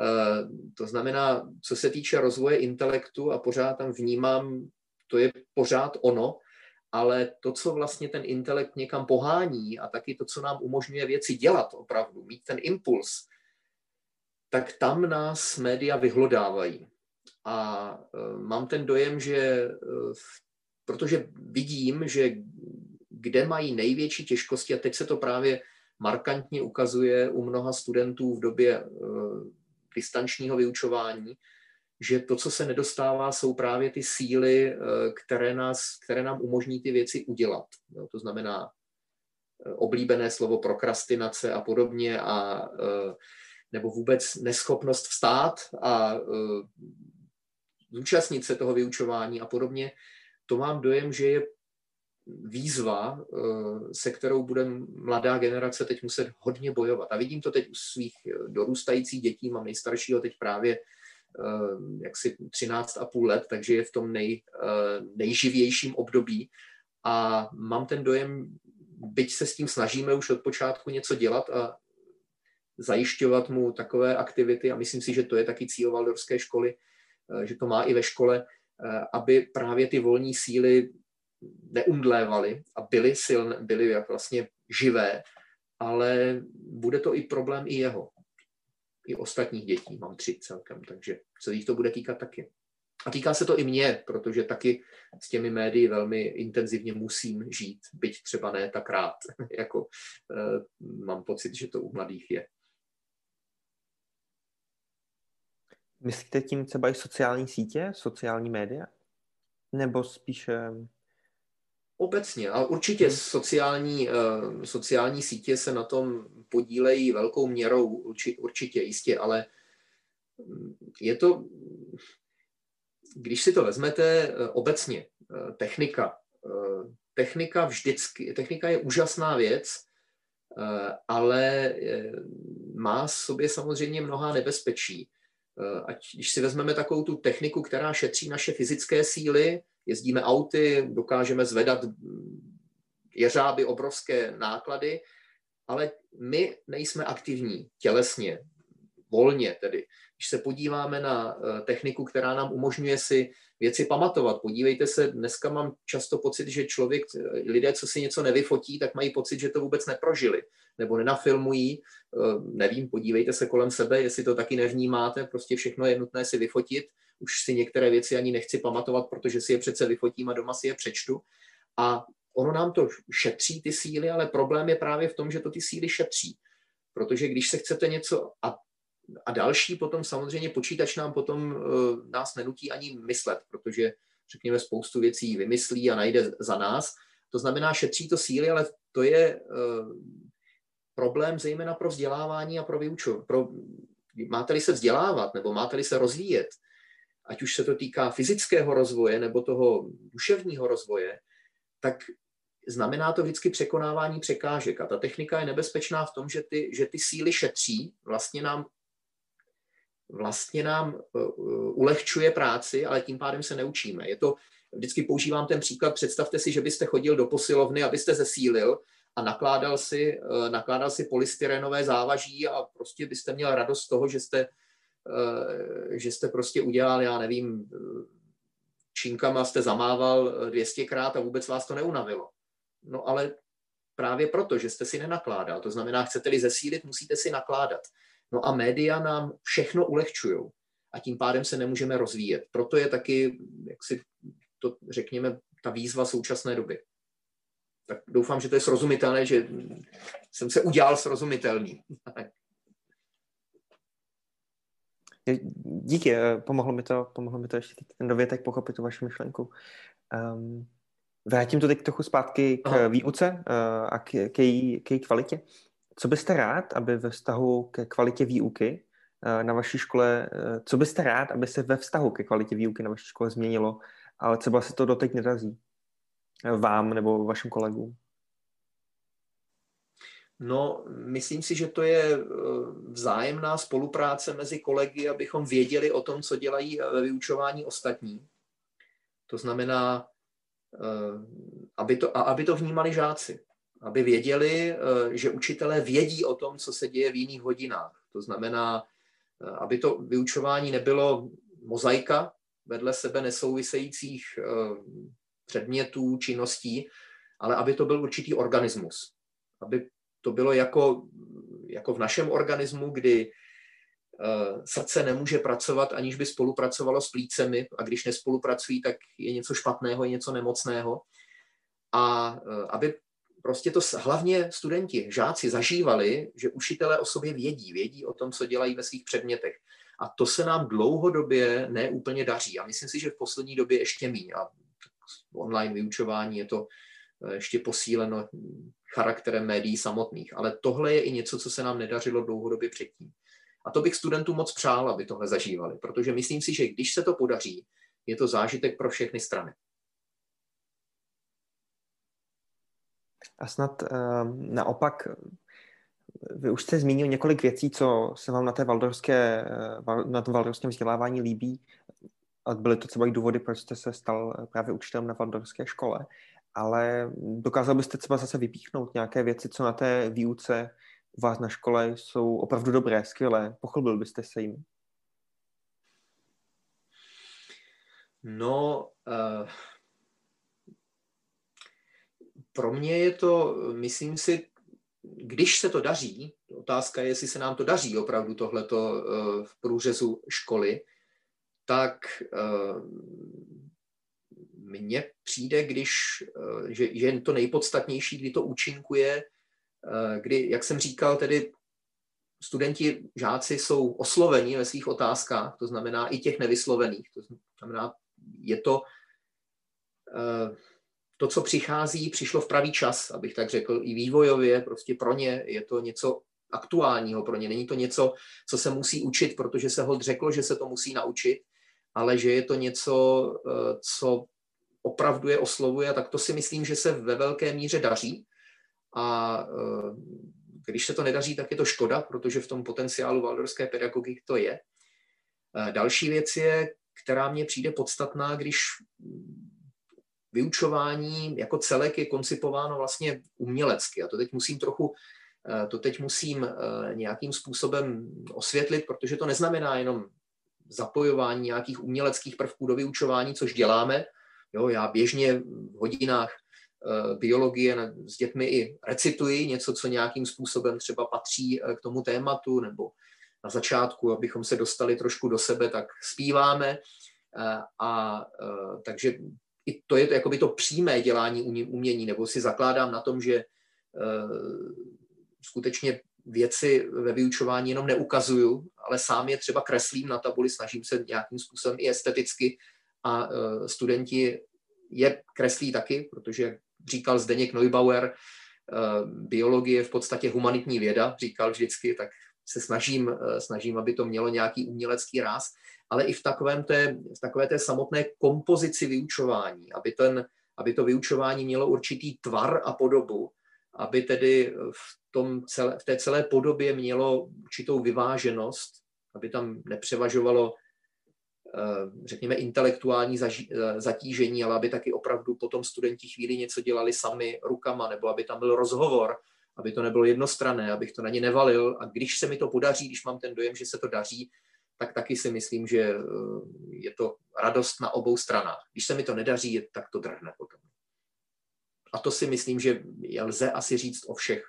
eh, to znamená, co se týče rozvoje intelektu a pořád tam vnímám, to je pořád ono, ale to, co vlastně ten intelekt někam pohání a taky to, co nám umožňuje věci dělat opravdu, mít ten impuls, tak tam nás média vyhlodávají. A eh, mám ten dojem, že eh, protože vidím, že kde mají největší těžkosti, a teď se to právě markantně ukazuje u mnoha studentů v době uh, distančního vyučování, že to, co se nedostává, jsou právě ty síly, uh, které, nás, které nám umožní ty věci udělat. No, to znamená uh, oblíbené slovo prokrastinace a podobně, a, nebo vůbec neschopnost vstát a zúčastnit se toho vyučování a podobně. To mám dojem, že je výzva, eh, se kterou bude mladá generace teď muset hodně bojovat. A vidím to teď u svých eh, dorůstajících dětí, mám nejstaršího teď právě eh, jaksi 13 a půl let, takže je v tom nej, nejživějším období. A mám ten dojem, byť se s tím snažíme už od počátku něco dělat a zajišťovat mu takové aktivity a myslím si, že to je taky cíl Valdorské školy, že to má i ve škole, aby právě ty volní síly neumdlévaly a byly silné, byly vlastně živé, ale bude to i problém i jeho. I ostatních dětí, mám tři celkem, takže se jich to bude týkat taky. A týká se to i mě, protože taky s těmi médii velmi intenzivně musím žít, byť třeba ne tak rád, jako e, mám pocit, že to u mladých je. Myslíte tím třeba i sociální sítě, sociální média? Nebo spíše... Obecně, ale určitě hmm. sociální, uh, sociální sítě se na tom podílejí velkou měrou, určitě, jistě, ale je to, když si to vezmete uh, obecně, uh, technika, technika vždycky, technika je úžasná věc, ale má v sobě samozřejmě mnoha nebezpečí. Eh, ať když si vezmeme takovou tu techniku, která šetří naše fyzické síly, jezdíme auty, dokážeme zvedat mm, jeřáby, obrovské náklady, ale my nejsme aktivní tělesně, volně tedy. Když se podíváme na eh, techniku, která nám umožňuje si věci pamatovat, podívejte se, dneska mám často pocit, že člověk, eh, lidé, co si něco nevyfotí, tak mají pocit, že to vůbec neprožili nebo nenafilmují. Eh, nevím, podívejte se kolem sebe, jestli to taky nevnímáte, prostě všechno je nutné si vyfotit. Už si některé věci ani nechci pamatovat, protože si je přece vyfotím a doma si je přečtu. A ono nám to šetří ty síly, ale problém je právě v tom, že to ty síly šetří. Protože když se chcete něco a, a další potom samozřejmě počítač nám potom uh, nás nenutí ani myslet, protože řekněme spoustu věcí vymyslí a najde za nás. To znamená, šetří to síly, ale to je uh, problém zejména pro vzdělávání a pro výuču. Pro, máte-li se vzdělávat nebo máte-li se rozvíjet, ať už se to týká fyzického rozvoje nebo toho duševního rozvoje, tak znamená to vždycky překonávání překážek. A ta technika je nebezpečná v tom, že ty, že ty síly šetří, vlastně nám, vlastně nám uh, ulehčuje práci, ale tím pádem se neučíme. Je to, vždycky používám ten příklad, představte si, že byste chodil do posilovny, abyste zesílil a nakládal si, eh, nakládal si polystyrenové závaží a prostě byste měl radost z toho, že jste, že jste prostě udělal, já nevím, činkama jste zamával 200krát a vůbec vás to neunavilo. No ale právě proto, že jste si nenakládal. To znamená, chcete-li zesílit, musíte si nakládat. No a média nám všechno ulehčují a tím pádem se nemůžeme rozvíjet. Proto je taky, jak si to řekněme, ta výzva současné doby tak doufám, že to je srozumitelné, že jsem se udělal srozumitelný. Díky, eh, pomohlo mi to, pomohlo mi to ještě ten dovětek pochopit tu vaši myšlenku. Um, vrátím to teď trochu zpátky k Aha. výuce uh, a k, k, její, k její kvalitě. Co byste rád, aby ve vztahu ke kvalitě výuky uh, na vaší škole, uh, co byste rád, aby se ve vztahu ke kvalitě výuky na vaší škole změnilo, ale třeba se to doteď nedaří? vám nebo vašim kolegům? No, myslím si, že to je eh, vzájemná spolupráce mezi kolegy, abychom věděli o tom, co dělají ve vyučování ostatní. To znamená, eh, aby to, aby to vnímali žáci. Aby věděli, eh, že učitelé vědí o tom, co se děje v jiných hodinách. To znamená, aby to vyučování nebylo mozaika vedle sebe nesouvisejících předmětů, činností, ale aby to byl určitý organismus. Aby to bylo jako, jako v našem organismu, kdy uh, srdce nemůže pracovat, aniž by spolupracovalo s plícemi a když nespolupracují, tak je něco špatného, je něco nemocného. A uh, aby prostě to hlavně studenti, žáci zažívali, že učitelé o sobě vědí, vědí o tom, co dělají ve svých předmětech. A to se nám dlouhodobě neúplně daří. A myslím si, že v poslední době ještě míň. A online vyučování je to eh, ještě posíleno charakterem médií samotných. Ale tohle je i něco, co se nám nedařilo dlouhodobě předtím. A to bych studentům moc přál, aby tohle zažívali, protože myslím si, že když se to podaří, je to zážitek pro všechny strany. A snad um, naopak, vy už jste zmínil několik věcí, co se vám na, té valdorské, eh, na tom valdorském vzdělávání líbí a byly to třeba i důvody, proč jste se stal eh, právě učitelem na valdorské škole, ale dokázal byste třeba zase vypíchnout nějaké věci, co na té výuce u vás na škole jsou opravdu dobré, skvělé. Pochlubil byste se jim? No, uh, pro mě je to, myslím si, když se to daří, otázka je, jestli se nám to daří opravdu tohleto uh, v průřezu školy, tak uh, mně přijde, když, uh, že, že je to nejpodstatnější, kdy to účinkuje, uh, kdy, jak jsem říkal, tedy studenti, žáci jsou osloveni ve svých otázkách, to znamená i těch nevyslovených, to znamená je to eh, to, co přichází, přišlo v pravý čas, abych tak řekl, i vývojově, prostě pro ně je to něco aktuálního pro ně. Není to něco, co se musí učit, protože se ho řeklo, že se to musí naučit, ale že je to něco, eh, co opravdu je oslovuje, tak to si myslím, že se ve velké míře daří. A eh, když se to nedaří, tak je to škoda, protože v tom potenciálu valdorské pedagogiky to je. Další věc je, která mně přijde podstatná, když vyučování jako celek je koncipováno vlastně umělecky. A to teď musím trochu, eh, to teď musím nějakým způsobem osvětlit, protože to neznamená jenom zapojování nějakých uměleckých prvků do vyučování, což děláme. Jo, já běžně v hodinách eh, biologie s dětmi i recituji něco, co nějakým způsobem třeba patří k tomu tématu, nebo na začátku, abychom se dostali trošku do sebe, tak zpíváme. Eh, a eh, takže i to je to, to přímé dělání umění, nebo si zakládám na tom, že eh, skutečně věci ve vyučování jenom neukazuju, ale sám je třeba kreslím na tabuli, snažím se nějakým způsobem i esteticky a studenti je kreslí taky, protože říkal Zdeněk Neubauer, biologie je v podstatě humanitní věda, říkal vždycky, tak se snažím, eh, snažím, aby to mělo nějaký umělecký ráz, ale i v, takovém té, v takové té samotné kompozici vyučování, aby, ten, aby to vyučování mělo určitý tvar a podobu, aby tedy v, tom celé, v té celé podobě mělo určitou vyváženost, aby tam nepřevažovalo řekněme, intelektuální eh, zatížení, ale aby taky opravdu potom studenti chvíli něco dělali sami rukama, nebo aby tam byl rozhovor, aby to nebylo jednostrané, abych to na ně nevalil. A když se mi to podaří, když mám ten dojem, že se to daří, tak taky si myslím, že eh, je to radost na obou stranách. Když se mi to nedaří, tak to drhne potom. A to si myslím, že lze asi říct o všech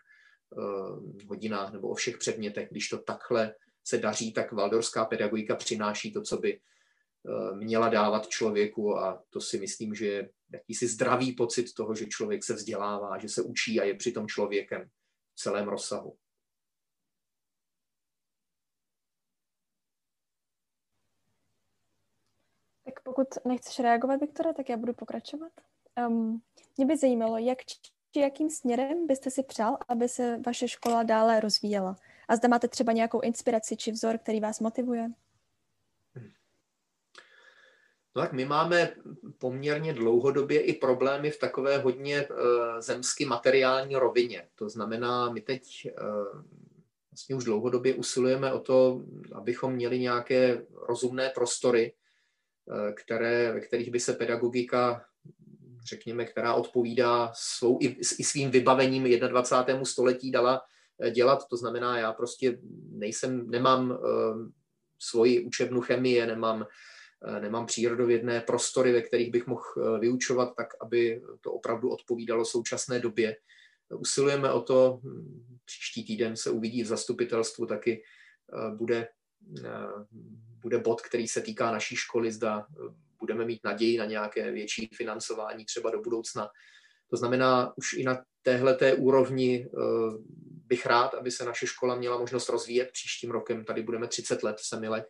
hodinách nebo o všech předmětech. Když to takhle se daří, tak valdorská pedagogika přináší to, co by měla dávat člověku a to si myslím, že je jakýsi zdravý pocit toho, že člověk se vzdělává, že se učí a je přitom člověkem v celém rozsahu. Tak pokud nechceš reagovat, Viktore, tak já budu pokračovat. Um, mě by zajímalo, jak či jakým směrem byste si přál, aby se vaše škola dále rozvíjela? A zda máte třeba nějakou inspiraci či vzor, který vás motivuje? No tak my máme poměrně dlouhodobě i problémy v takové hodně uh, zemsky materiální rovině. To znamená, my teď uh, vlastně už dlouhodobě usilujeme o to, abychom měli nějaké rozumné prostory, uh, které, ve kterých by se pedagogika, řekněme, která odpovídá svou i, i svým vybavením 21. století dala dělat. To znamená, já prostě nejsem, nemám svoji učebnu chemie, nemám Eh, nemám přírodovědné prostory, ve kterých bych mohl eh, vyučovat, tak aby to opravdu odpovídalo současné době. Usilujeme o to, hm, příští týden se uvidí v zastupitelstvu, taky eh, bude, bude bod, který se týká naší školy, zda budeme mít naději na nějaké větší financování třeba do budoucna. To znamená, už i na téhleté úrovni bych rád, aby se naše škola měla možnost rozvíjet. Příštím rokem tady budeme 30 let v Semilech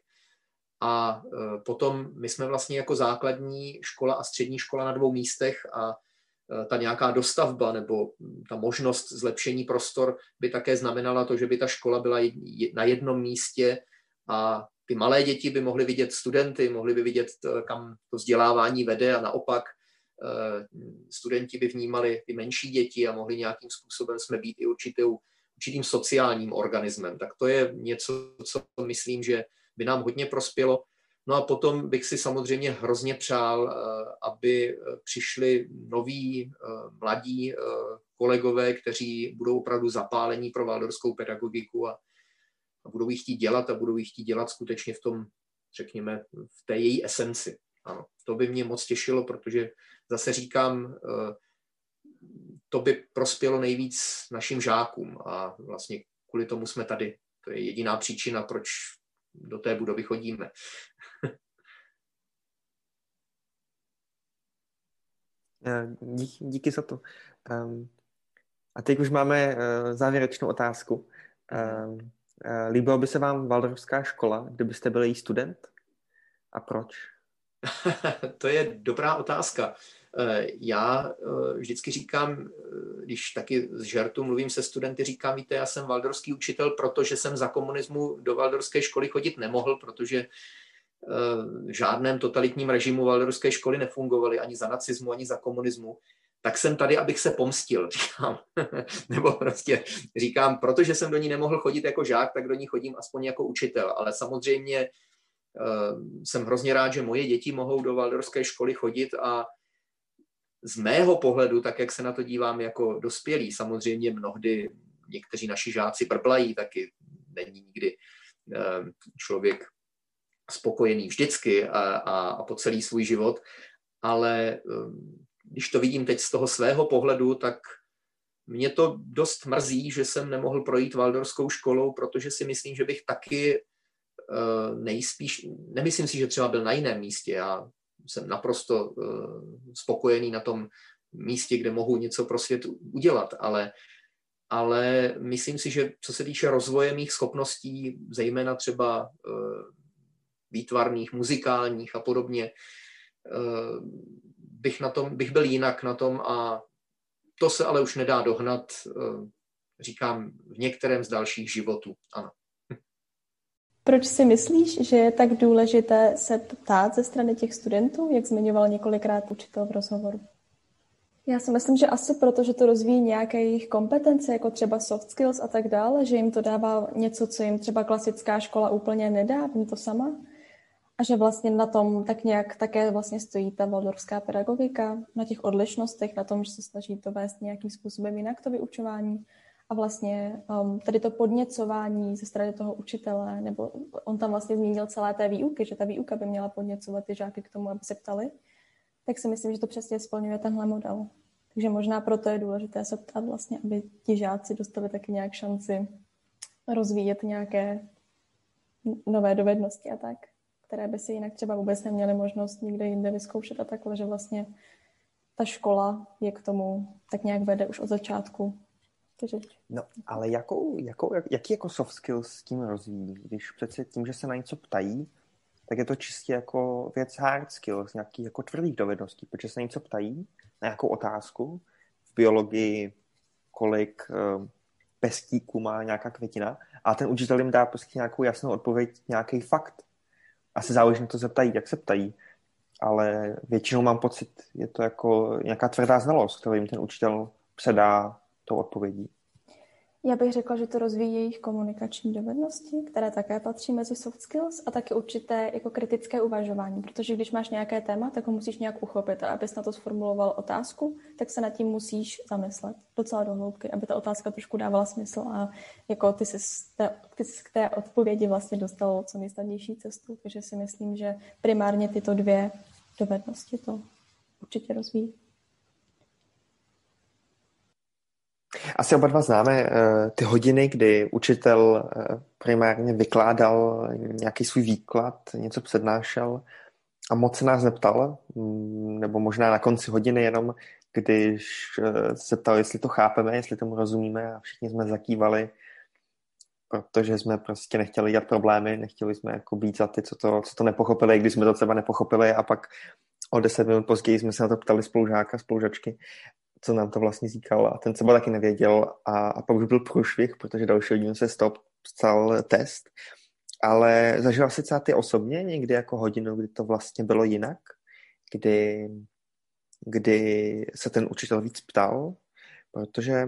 a e, potom my jsme vlastně jako základní škola a střední škola na dvou místech a e, ta nějaká dostavba nebo ta možnost zlepšení prostor by také znamenala to, že by ta škola byla na jednom místě a ty malé děti by mohly vidět studenty, mohly by vidět, e, kam to vzdělávání vede a naopak studenti by vnímali ty menší děti a mohli nějakým způsobem jsme být i určitou, určitým sociálním organismem. Tak to je něco, co myslím, že by nám hodně prospělo. No a potom bych si samozřejmě hrozně přál, eh, aby eh, přišli noví, eh, mladí kolegové, kteří budou opravdu zapálení pro valdorskou pedagogiku a, a budou ji chtít dělat a budou ji chtít dělat skutečně v tom, řekněme, v té její esenci. Ano, to by mě moc těšilo, protože zase říkám, to by prospělo nejvíc našim žákům a vlastně kvůli tomu jsme tady. To je jediná příčina, proč do té budovy chodíme. Eh, díky, díky za to. Um, a teď už máme uh, závěrečnou otázku. Um, uh, líbilo by se vám Valdorovská škola, kdybyste byl její student? A proč? to je dobrá otázka. Já vždycky říkám, když taky z žartu mluvím se studenty, říkám, víte, já jsem valdorský učitel, protože jsem za komunismu do valdorské školy chodit nemohl, protože v žádném totalitním režimu valdorské školy nefungovaly ani za nacismu, ani za komunismu, tak jsem tady, abych se pomstil, říkám. Nebo prostě říkám, protože jsem do ní nemohl chodit jako žák, tak do ní chodím aspoň jako učitel. Ale samozřejmě jsem hrozně rád, že moje děti mohou do valdorské školy chodit a z mého pohledu, tak jak se na to dívám jako dospělý, samozřejmě mnohdy někteří naši žáci brblají, taky není nikdy člověk spokojený vždycky a, a, a po celý svůj život, ale um, když to vidím teď z toho svého pohledu, tak mě to dost mrzí, že jsem nemohl projít valdorskou školou, protože si myslím, že bych taky uh, nejspíš, nemyslím si, že třeba byl na jiném místě, já jsem naprosto uh, spokojený na tom místě, kde mohu něco pro svět udělat, ale ale myslím si, že co se týče rozvoje mých schopností, zejména třeba uh, výtvarných, muzikálních a podobně, eh, bych, na tom, bych byl jinak na tom a to se ale už nedá dohnat, eh, říkám, v některém z dalších životů, ano. Proč si myslíš, že je tak důležité se ptát ze strany těch studentů, jak zmiňoval několikrát učitel v rozhovoru? Já si myslím, že asi proto, že to rozvíjí nějaké jejich kompetence, jako třeba soft skills a tak dále, že jim to dává něco, co jim třeba klasická škola úplně nedá, vím to sama. A že vlastně na tom tak nějak také vlastně stojí ta valdorská pedagogika, na těch odlišnostech, na tom, že se snaží to vést nějakým způsobem jinak to vyučování. A vlastně um, tady to podněcování ze strany toho učitele, nebo on tam vlastně zmínil celé té výuky, že ta výuka by měla podněcovat ty žáky k tomu, aby se ptali, tak si myslím, že to přesně splňuje tenhle model. Takže možná proto je důležité se ptát vlastně, aby ti žáci dostali taky nějak šanci rozvíjet nějaké nové dovednosti a tak které by si jinak třeba vůbec neměly možnost nikde jinde vyzkoušet a takhle, že vlastně ta škola je k tomu tak nějak vede už od začátku. No, ale jakou, jakou, jak, jaký jako soft skills s tím rozvíjí? Když přece tím, že se na něco ptají, tak je to čistě jako věc hard skills, nějaký jako tvrdých dovedností, protože se na něco ptají, na nějakou otázku, v biologii, kolik uh, pestíků má nějaká květina, a ten učitel jim dá prostě nějakou jasnou odpověď, nějaký fakt, asi záleží na to zeptají, jak se ptají, ale většinou mám pocit, je to jako nějaká tvrdá znalost, kterou jim ten učitel předá tou odpovědí. Já bych řekla, že to rozvíjí jejich komunikační dovednosti, které také patří mezi soft skills a také určité jako kritické uvažování, protože když máš nějaké téma, tak ho musíš nějak uchopit a abys na to sformuloval otázku, tak se nad tím musíš zamyslet docela do hloubky, aby ta otázka trošku dávala smysl a jako ty té, ty jsi k té odpovědi vlastně dostal co nejsnadnější cestu, takže si myslím, že primárně tyto dvě dovednosti to určitě rozvíjí. Asi oba dva známe uh, ty hodiny, kdy učitel uh, primárně vykládal nějaký svůj výklad, něco přednášel a moc se nás neptal, mm, nebo možná na konci hodiny jenom, když uh, se ptal, jestli to chápeme, jestli tomu rozumíme a všichni jsme zakývali, protože jsme prostě nechtěli dělat problémy, nechtěli jsme jako být za ty, co to, co to nepochopili, když jsme to třeba nepochopili a pak o deset minut později jsme se na to ptali spolužáka, spolužačky co nám to vlastně říkal a ten třeba taky nevěděl a, a pak už byl průšvih, protože další hodinu se stop psal test, ale zažila si třeba ty osobně někdy jako hodinu, kdy to vlastně bylo jinak, kdy, kdy se ten učitel víc ptal, protože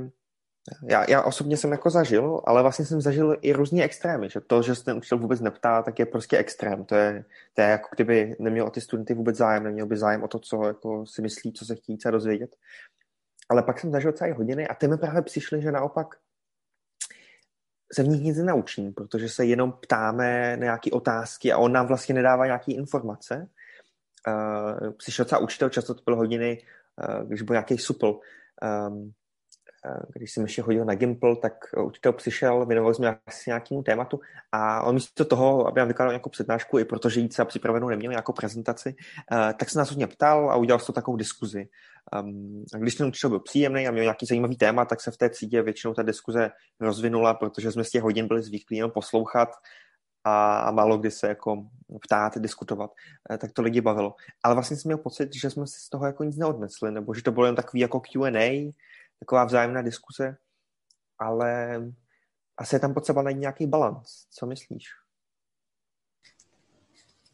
já, já osobně jsem jako zažil, ale vlastně jsem zažil i různé extrémy, že to, že se ten učitel vůbec neptá, tak je prostě extrém. To je, to je jako kdyby neměl o ty studenty vůbec zájem, neměl by zájem o to, co jako si myslí, co se chtějí dozvědět. Ale pak jsem zažil celé hodiny a ty mi právě přišly, že naopak se v nich nic nenaučím, protože se jenom ptáme na nějaké otázky a on nám vlastně nedává nějaké informace. Uh, přišel třeba učitel, často to byly hodiny, uh, když byl nějaký supl, um, když jsem ještě chodil na Gimple, tak učitel přišel, věnoval jsme asi nějakému tématu a on místo toho, aby nám vykládal nějakou přednášku, i protože jí třeba připravenou neměl nějakou prezentaci, tak se nás hodně ptal a udělal to takovou diskuzi. Um, a když ten učitel byl příjemný a měl nějaký zajímavý téma, tak se v té třídě většinou ta diskuze rozvinula, protože jsme z těch hodin byli zvyklí jenom poslouchat a, a málo kdy se jako ptát, diskutovat, tak to lidi bavilo. Ale vlastně jsem měl pocit, že jsme si z toho jako nic neodnesli, nebo že to bylo jen takový jako Q&A, taková vzájemná diskuse, ale asi je tam potřeba najít nějaký balans. Co myslíš?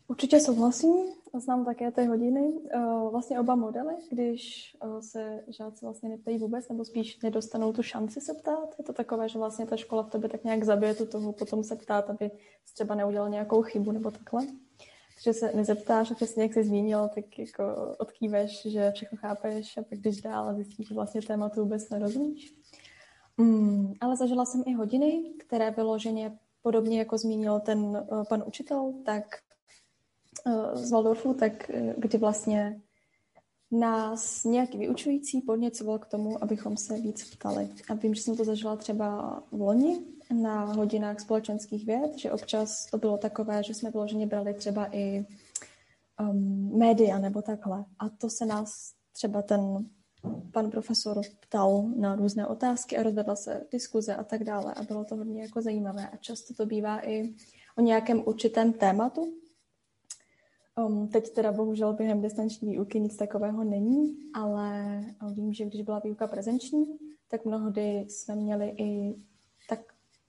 Určitě souhlasím. Znám také ty hodiny. Eh, vlastně oba modely, když eh, se žáci vlastně neptají vůbec, nebo spíš nedostanou tu šanci se ptát. Je to takové, že vlastně ta škola v tebe tak nějak zabije tu toho potom se ptát, aby třeba neudělal nějakou chybu nebo takhle že se nezeptáš a přesně jak jsi zmínil, tak jako odkýveš, že všechno chápeš a pak když dál zjistíš, že vlastně tématu vůbec nerozumíš. Mm, ale zažila jsem i hodiny, které vyloženě podobně jako zmínil ten uh, pan učitel, tak uh, z Waldorfu, tak uh, kdy vlastně nás nějaký vyučující podněcoval k tomu, abychom se víc ptali. A vím, že jsem to zažila třeba v loni, na hodinách společenských věd, že občas to bylo takové, že jsme vyloženě brali třeba i um, média nebo takhle. A to se nás třeba ten pan profesor ptal na různé otázky a rozvedla se diskuze a tak dále a bylo to hodně jako zajímavé. A často to bývá i o nějakém určitém tématu. Um, teď teda bohužel během distanční výuky nic takového není, ale vím, že když byla výuka prezenční, tak mnohdy jsme měli i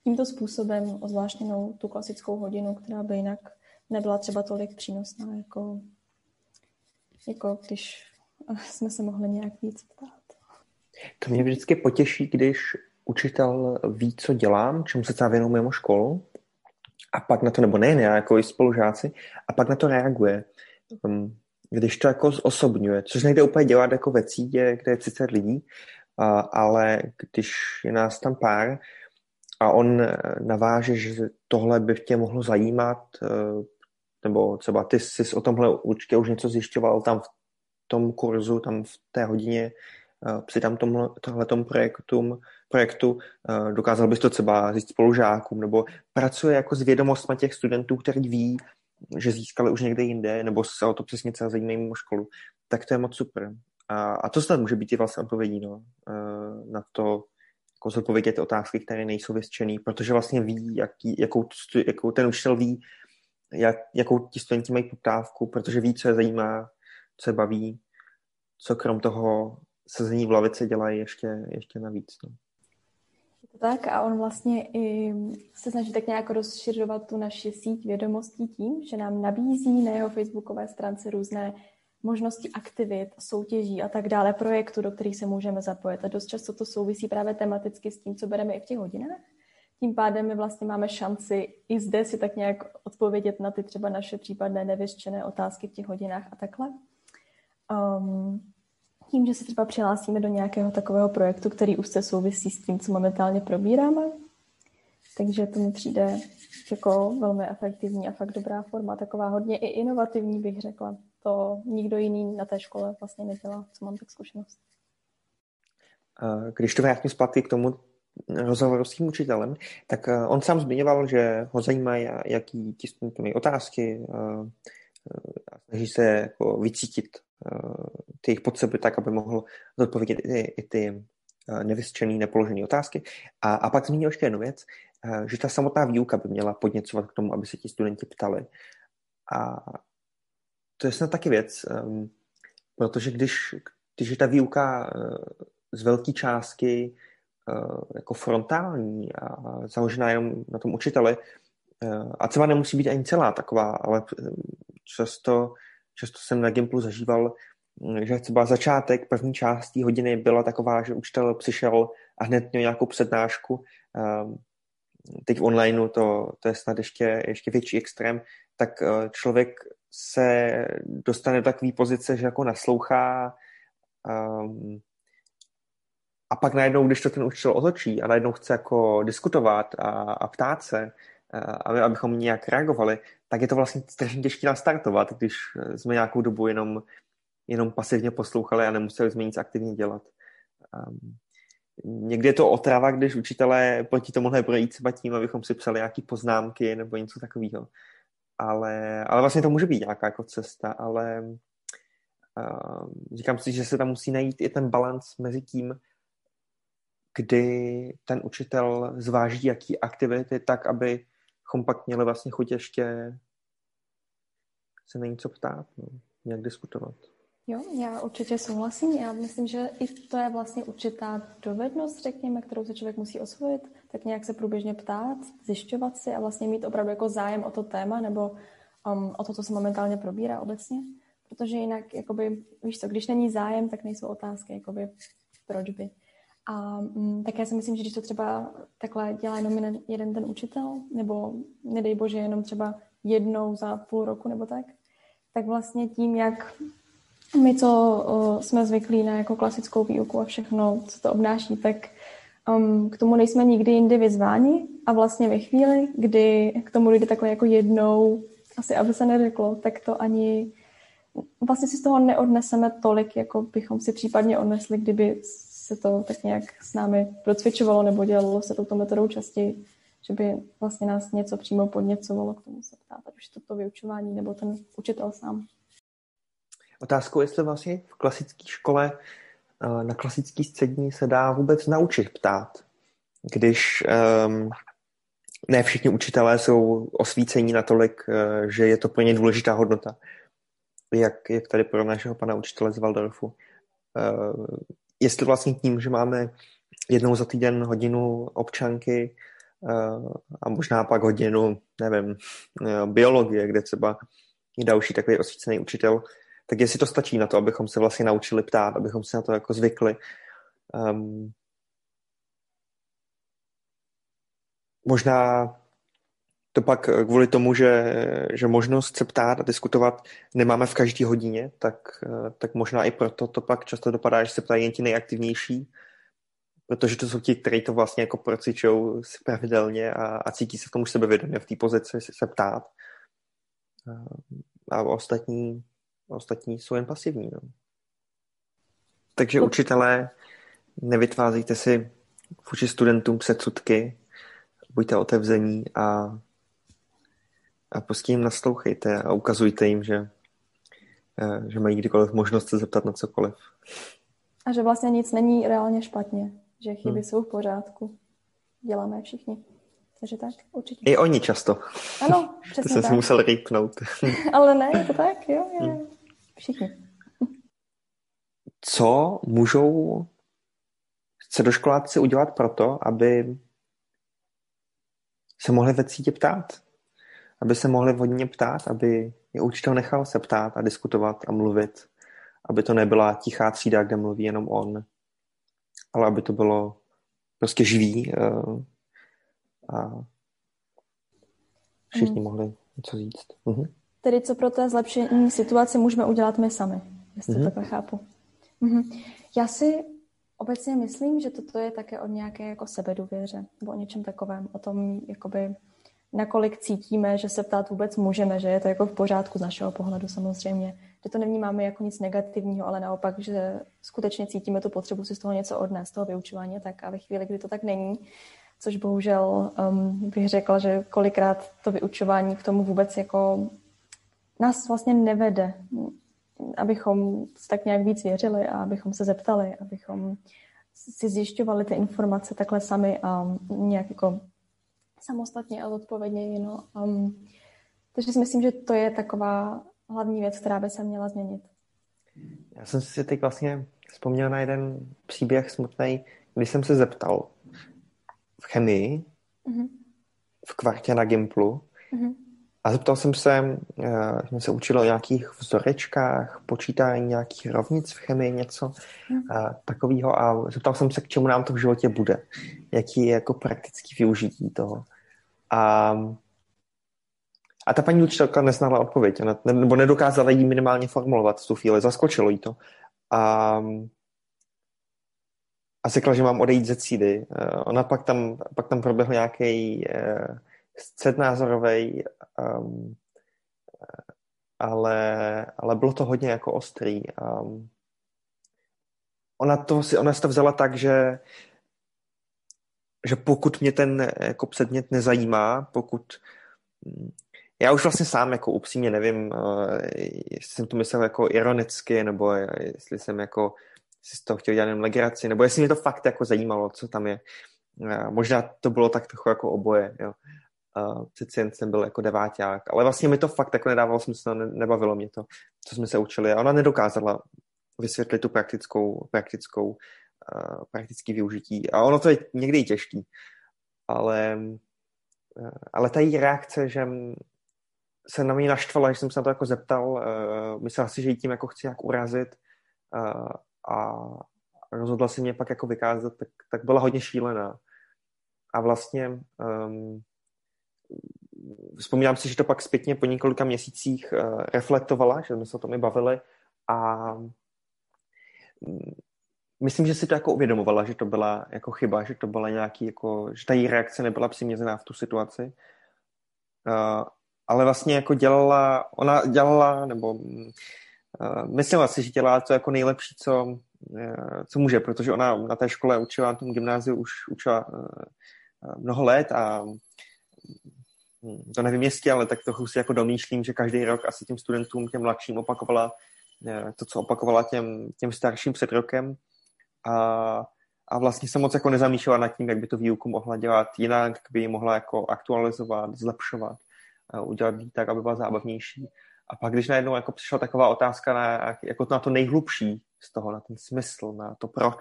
tímto způsobem ozvláštněnou tu klasickou hodinu, která by jinak nebyla třeba tolik přínosná, jako, jako když jsme se mohli nějak víc ptát. To mě vždycky potěší, když učitel ví, co dělám, čemu se třeba věnuju mimo školu, a pak na to, nebo nejen já, jako i spolužáci, a pak na to reaguje. Um, když to jako osobňuje, což nejde úplně dělat jako ve třídě, kde je 30 lidí, ale když je nás tam pár, a on eh, naváže, že tohle by tě mohlo zajímat, eh, nebo třeba ty jsi o tomhle určitě už něco zjišťoval tam v tom kurzu, tam v té hodině, eh, při tam tomhle, tohletom projektu, dokázal bys to třeba říct spolužákům, nebo pracuje jako s vědomostmi těch studentů, který ví, že získali už někde jinde, nebo se o to přesně třeba zajímají mimo školu, tak to je moc super. A, a to snad může být i vlastně odpovědí no, na to, jako zodpovědět otázky, které nejsou vyřčené, protože vlastně ví, jaký, jakou, jakou ten učitel ví, jak, jakou ti studenti mají poptávku, protože ví, co je zajímá, co je baví, co krom toho sezení v lavice dělají ještě, ještě navíc. No. Tak a on vlastně i se snaží tak nějak rozšiřovat tu naši síť vědomostí tím, že nám nabízí na jeho facebookové stránce různé možnosti aktivit, soutěží a tak dále, projektů, do kterých se můžeme zapojit. A dost často to souvisí právě tematicky s tím, co bereme i v těch hodinách. Tím pádem my vlastně máme šanci i zde si tak nějak odpovědět na ty třeba naše případné nevyřčené otázky v těch hodinách a takhle. Um, tím, že se třeba přihlásíme do nějakého takového projektu, který už se souvisí s tím, co momentálně probíráme. Takže to mi přijde jako velmi efektivní a fakt dobrá forma, taková hodně i inovativní, bych řekla to nikdo jiný na té škole vlastně nedělá, co mám tak zkušenost. Když to vrátím zpátky k tomu rozhovoru s tím učitelem, tak eh, on sám zmiňoval, že ho zajímají, jaký ti studenti mají otázky eh, a snaží se jako vycítit eh, ty jejich potřeby tak, aby mohl zodpovědět i, ty nevyřčené, nepoložené otázky. A, a pak zmínil ještě jednu věc, že ta samotná výuka by měla podněcovat k tomu, aby se ti studenti ptali. A to je snad taky věc, um, protože když, když je ta výuka uh, z velké částky uh, jako frontální a založená jenom na tom učiteli, a třeba nemusí být ani celá taková, ale často, často jsem na Gimplu zažíval, že třeba začátek první části hodiny byla taková, že učitel přišel a hned měl nějakou přednášku. Teď v onlineu to, to je snad ještě, ještě větší extrém, tak člověk se dostane do takové pozice, že jako naslouchá um, a pak najednou, když to ten učitel otočí a najednou chce jako diskutovat a, a ptát se, aby, abychom nějak reagovali, tak je to vlastně strašně těžké nastartovat, když jsme nějakou dobu jenom, jenom pasivně poslouchali a nemuseli jsme nic aktivně dělat. Um, někdy je to otrava, když učitelé proti tomuhle projít třeba tím, abychom si psali nějaké poznámky nebo něco takového. Ale, ale vlastně to může být nějaká jako cesta, ale uh, říkám si, že se tam musí najít i ten balans mezi tím, kdy ten učitel zváží, jaký aktivity, tak, abychom pak měli vlastně chuť ještě se na něco ptát, no, nějak diskutovat. Jo, já určitě souhlasím. Já myslím, že i to je vlastně určitá dovednost, řekněme, kterou se člověk musí osvojit, tak nějak se průběžně ptát, zjišťovat si a vlastně mít opravdu jako zájem o to téma nebo um, o to, co se momentálně probírá obecně. Protože jinak, jakoby, víš co, když není zájem, tak nejsou otázky, jakoby, proč by. A mm, tak já si myslím, že když to třeba takhle dělá jenom jeden ten učitel, nebo nedej bože jenom třeba jednou za půl roku nebo tak, tak vlastně tím, jak my, co uh, jsme zvyklí na jako klasickou výuku a všechno, co to obnáší, tak um, k tomu nejsme nikdy jindy vyzváni a vlastně ve chvíli, kdy k tomu jde takhle jako jednou, asi aby se neřeklo, tak to ani vlastně si z toho neodneseme tolik, jako bychom si případně odnesli, kdyby se to tak nějak s námi procvičovalo nebo dělalo se touto metodou častěji, že by vlastně nás něco přímo podněcovalo k tomu se ptát, ať už to, to vyučování nebo ten učitel sám. Otázkou, jestli vlastně v klasické škole, eh, na klasické střední se dá vůbec naučit ptát, když um, ne všichni učitelé jsou osvícení natolik, uh, že je to pro ně důležitá hodnota. Jak, jak tady pro našeho pana učitele z Waldorfu. Uh, jestli vlastně tím, že máme jednou za týden hodinu občanky uh, a možná pak hodinu, nevím, uh, biologie, kde třeba je další takový osvícený učitel, tak jestli to stačí na to, abychom se vlastně naučili ptát, abychom se na to jako zvykli. Um, možná to pak kvůli tomu, že, že možnost se ptát a diskutovat nemáme v každé hodině, tak, tak možná i proto to pak často dopadá, že se ptají jen ti nejaktivnější, protože to jsou ti, kteří to vlastně jako procičou pravidelně a, a cítí se v tom už sebevědomě v té pozici se ptát. A ostatní ostatní jsou jen pasivní. No. Takže učitelé, nevytvářejte si vůči studentům předsudky, buďte otevření a, a prostě jim naslouchejte a ukazujte jim, že, eh, že mají kdykoliv možnost se zeptat na cokoliv. A že vlastně nic není reálně špatně, že chyby hmm. jsou v pořádku. Děláme všichni. Takže tak, určitě. I oni často. Ano, přesně To jsem tak. si musel rýpnout. Ale ne, je to tak, jo, jo. Hmm. Všichni. Co můžou středoškoláci udělat proto, aby se mohli ve třídě ptát? Aby se mohli hodně ptát, aby je učitel nechal se ptát a diskutovat a mluvit. Aby to nebyla tichá třída, kde mluví jenom on, ale aby to bylo prostě živý uh, a všichni mm. mohli něco říct. Uh-huh. Tedy co pro té zlepšení situace můžeme udělat my sami, jestli mm-hmm. to takhle chápu. Mm-hmm. Já si obecně myslím, že toto je také o nějaké jako sebedůvěře nebo o něčem takovém, o tom, jakoby, nakolik cítíme, že se ptát vůbec můžeme, že je to jako v pořádku z našeho pohledu samozřejmě, že to nevnímáme jako nic negativního, ale naopak, že skutečně cítíme tu potřebu si z toho něco odnést, z toho vyučování tak a ve chvíli, kdy to tak není, což bohužel um, bych řekla, že kolikrát to vyučování k tomu vůbec jako nás vlastně nevede, abychom tak nějak víc věřili a abychom se zeptali, abychom si zjišťovali ty informace takhle sami a nějak jako samostatně a zodpovědně. No. Um, takže si myslím, že to je taková hlavní věc, která by se měla změnit. Já jsem si teď vlastně vzpomněl na jeden příběh smutný, když jsem se zeptal v chemii, mm-hmm. v kvartě na Gimplu, mm-hmm. A zeptal jsem se, uh, jsme se učili o nějakých vzorečkách, počítání nějakých rovnic v chemii, něco uh, takového a zeptal jsem se, k čemu nám to v životě bude. Jaký je jako praktický využití toho. A, a ta paní učitelka neznala odpověď, nebo nedokázala jí minimálně formulovat v tu chvíli, zaskočilo jí to. A, a řekla, že mám odejít ze třídy. Ona pak tam, pak tam proběhl nějaký střed názorový, um, ale, ale bylo to hodně jako ostrý. Um, ona, to, ona si to vzala tak, že, že pokud mě ten jako předmět nezajímá, pokud já už vlastně sám jako upřímně nevím, eh, jestli jsem to myslel jako ironicky, nebo jestli jsem jako si z toho chtěl dělat jen legraci, nebo jestli mě to fakt jako zajímalo, co tam je. Možná to bylo tak trochu jako oboje, jo. Uh, přeci jen jsem byl jako deváťák, ale vlastně mi to fakt jako nedávalo smysl, ne, nebavilo mě to, co jsme se učili. A ona nedokázala vysvětlit tu praktickou, praktickou, uh, praktický využití. A ono to je někdy i těžký. Ale, uh, ale ta její reakce, že se na mě naštvala, že jsem se na to jako zeptal, uh, myslela si, že jí tím jako chci jak urazit uh, a rozhodla si mě pak jako vykázat, tak, tak byla hodně šílená. A vlastně um, vzpomínám si, že to pak zpětně po několika měsících uh, reflektovala, že jsme se o tom i bavili a mm, myslím, že si to jako uvědomovala, že to byla jako chyba, že to byla nějaký jako, že ta její reakce nebyla přiměřená v tu situaci. Uh, ale vlastně jako dělala, ona dělala, nebo uh, myslela si, že dělá to jako nejlepší, co, co může, protože ona na té škole učila, na tom gymnáziu už učila mnoho let a to nevím jestli, ale tak trochu si jako domýšlím, že každý rok asi těm studentům, těm mladším opakovala to, co opakovala těm, těm starším před rokem a, a vlastně se moc jako nezamýšlela nad tím, jak by to výuku mohla dělat jinak, jak by ji mohla jako aktualizovat, zlepšovat udělat tak, aby byla zábavnější. A pak, když najednou jako přišla taková otázka na, jako na to nejhlubší z toho, na ten smysl, na to proč,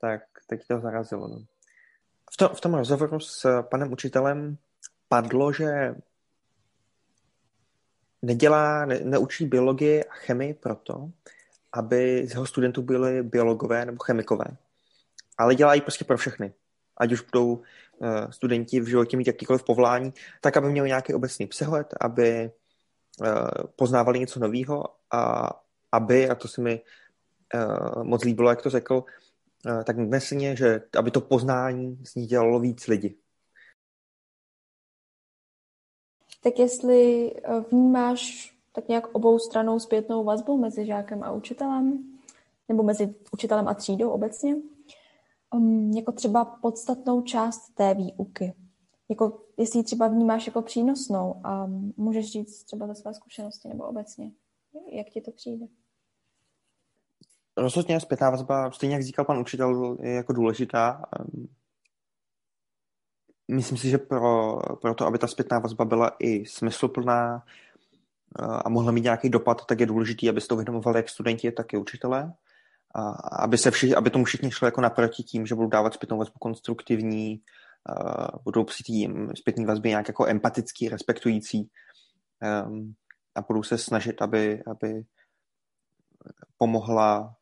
tak teď to zarazilo. No. V, to, v tom rozhovoru s panem učitelem padlo, že nedělá, ne, neučí biologii a chemii proto, aby z jeho studentů byli biologové nebo chemikové. Ale dělají prostě pro všechny. Ať už budou Eh, studenti v životě mít jakýkoliv povolání, tak aby měli nějaký obecný přehled, aby eh, poznávali něco nového a aby, a to se mi eh, moc líbilo, jak to řekl, tak dnesně, že aby to poznání z ní dělalo víc lidí. Tak jestli vnímáš tak nějak obou stranou zpětnou vazbu mezi žákem a učitelem, nebo mezi učitelem a třídou obecně, um, jako třeba podstatnou část té výuky. Jako, jestli ji třeba vnímáš jako přínosnou a můžeš říct třeba ze své zkušenosti nebo obecně, jak ti to přijde? Rozhodně zpětná vazba, stejně jak říkal pan učitel, je jako důležitá. Myslím si, že pro, pro to, aby ta zpětná vazba byla i smysluplná a mohla mít nějaký dopad, tak je důležité, aby to uvědomovali jak studenti, tak i učitelé. A aby, se vši, aby tomu všichni šli jako naproti tím, že budou dávat zpětnou vazbu konstruktivní, uh, budou při tím zpětný vazbě nějak jako empatický, respektující um, a budou se snažit, aby, aby pomohla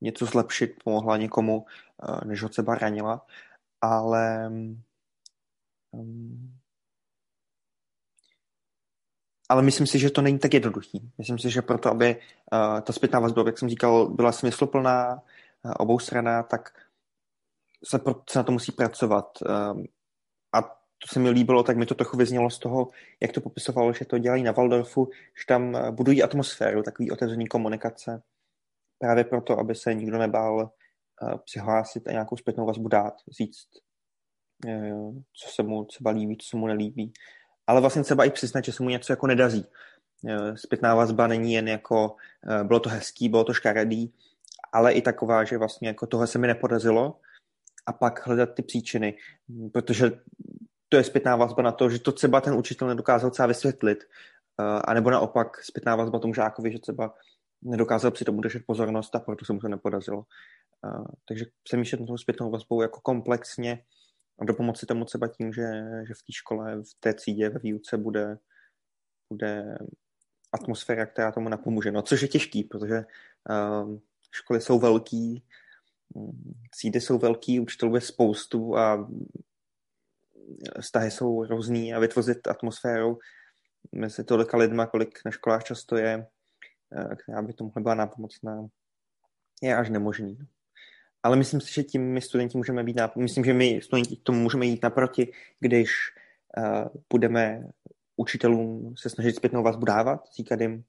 něco zlepšit, pomohla někomu, uh, než od seba ranila, ale um, ale myslím si, že to není tak jednoduchý. Myslím si, že proto, aby uh, ta zpětná vazba, jak jsem říkal, byla smysluplná, uh, oboustraná, tak se, pro, se na to musí pracovat. Uh, a to se mi líbilo, tak mi to trochu vyznělo z toho, jak to popisovalo, že to dělají na Waldorfu, že tam budují atmosféru, takový otevřený komunikace, právě proto, aby se nikdo nebál uh, přihlásit a nějakou zpětnou vazbu dát, říct, co se mu třeba líbí, co se mu nelíbí ale vlastně třeba i přiznat, že se mu něco jako nedaří. E, zpětná vazba není jen jako, e, bylo to hezký, bylo to škaredý, ale i taková, že vlastně jako tohle se mi nepodařilo a pak hledat ty příčiny, protože to je zpětná vazba na to, že to třeba ten učitel nedokázal třeba vysvětlit, a nebo naopak zpětná vazba tomu žákovi, že třeba nedokázal při tomu držet pozornost a proto se mu to nepodařilo. Takže přemýšlet na tou zpětnou vazbou jako komplexně a do pomoci tomu třeba tím, že, že v té škole, v té třídě, ve výuce bude, bude atmosféra, která tomu napomůže. No, což je těžký, protože uh, školy jsou velký, třídy jsou velký, učitelů je spoustu a vztahy jsou různý a vytvořit atmosféru mezi tolika lidma, kolik na školách často je, která by tomu byla nápomocná, je až nemožný. Ale myslím si, že tím my studenti můžeme být, na, myslím, že my studenti tomu můžeme jít naproti, když uh, budeme učitelům se snažit zpětnou vazbu dávat, říkat jim,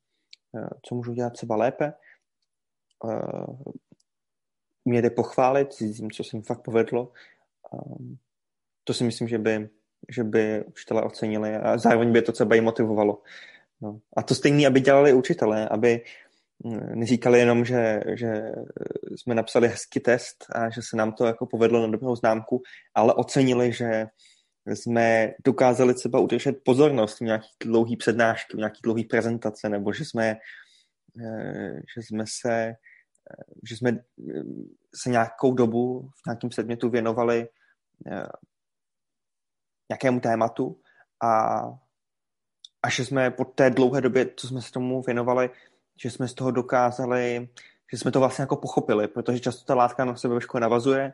uh, co můžou dělat třeba lépe, uh, mě jde pochválit, tím, co se jim fakt povedlo. Um, to si myslím, že by, že by učitelé ocenili a zároveň by to třeba i motivovalo. No. A to stejné, aby dělali učitelé, aby neříkali jenom, že, že jsme napsali hezký test a že se nám to jako povedlo na dobrou známku, ale ocenili, že jsme dokázali třeba udržet pozornost v nějaký dlouhý přednášky, v nějaký dlouhý prezentace, nebo že jsme, eh, že jsme se eh, že jsme eh, se nějakou dobu v nějakém předmětu věnovali nějakému tématu a, a že jsme po té dlouhé době, co jsme se tomu věnovali, že jsme z toho dokázali, že jsme to vlastně jako pochopili, protože často ta látka na sebe ve škole navazuje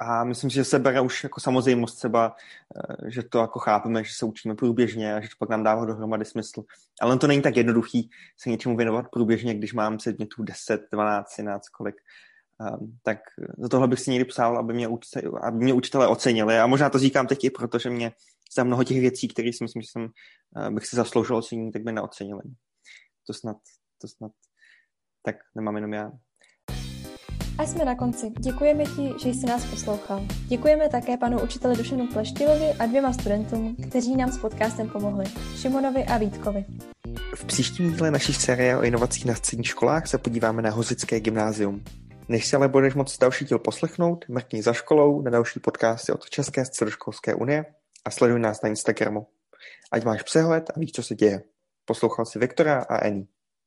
a myslím si, že se bere už jako samozřejmost třeba, eh, že to jako chápeme, že se učíme průběžně a že to pak nám dává dohromady smysl. Ale to není tak jednoduchý se něčemu věnovat průběžně, když mám předmětů 10, 12, 13, kolik. Um, tak za tohle bych si někdy psal, aby mě, učitel, aby mě učitelé ocenili. A možná to říkám teď i proto, že mě za mnoho těch věcí, které si myslím, že jsem, uh, bych si zasloužil ocenění, tak by neocenili. To snad, to snad tak nemám jenom já. A jsme na konci. Děkujeme ti, že jsi nás poslouchal. Děkujeme také panu učiteli Dušanu Pleštilovi a dvěma studentům, kteří nám s podcastem pomohli, Šimonovi a Vítkovi. V příštím díle naší série o inovacích na středních školách se podíváme na Hozické gymnázium. Než si ale budeš moc další díl poslechnout, mrkni za školou na další podcasty od České středoškolské unie a sleduj nás na Instagramu. Ať máš přehled a víš, co se děje. Poslouchal si Viktora a Eni.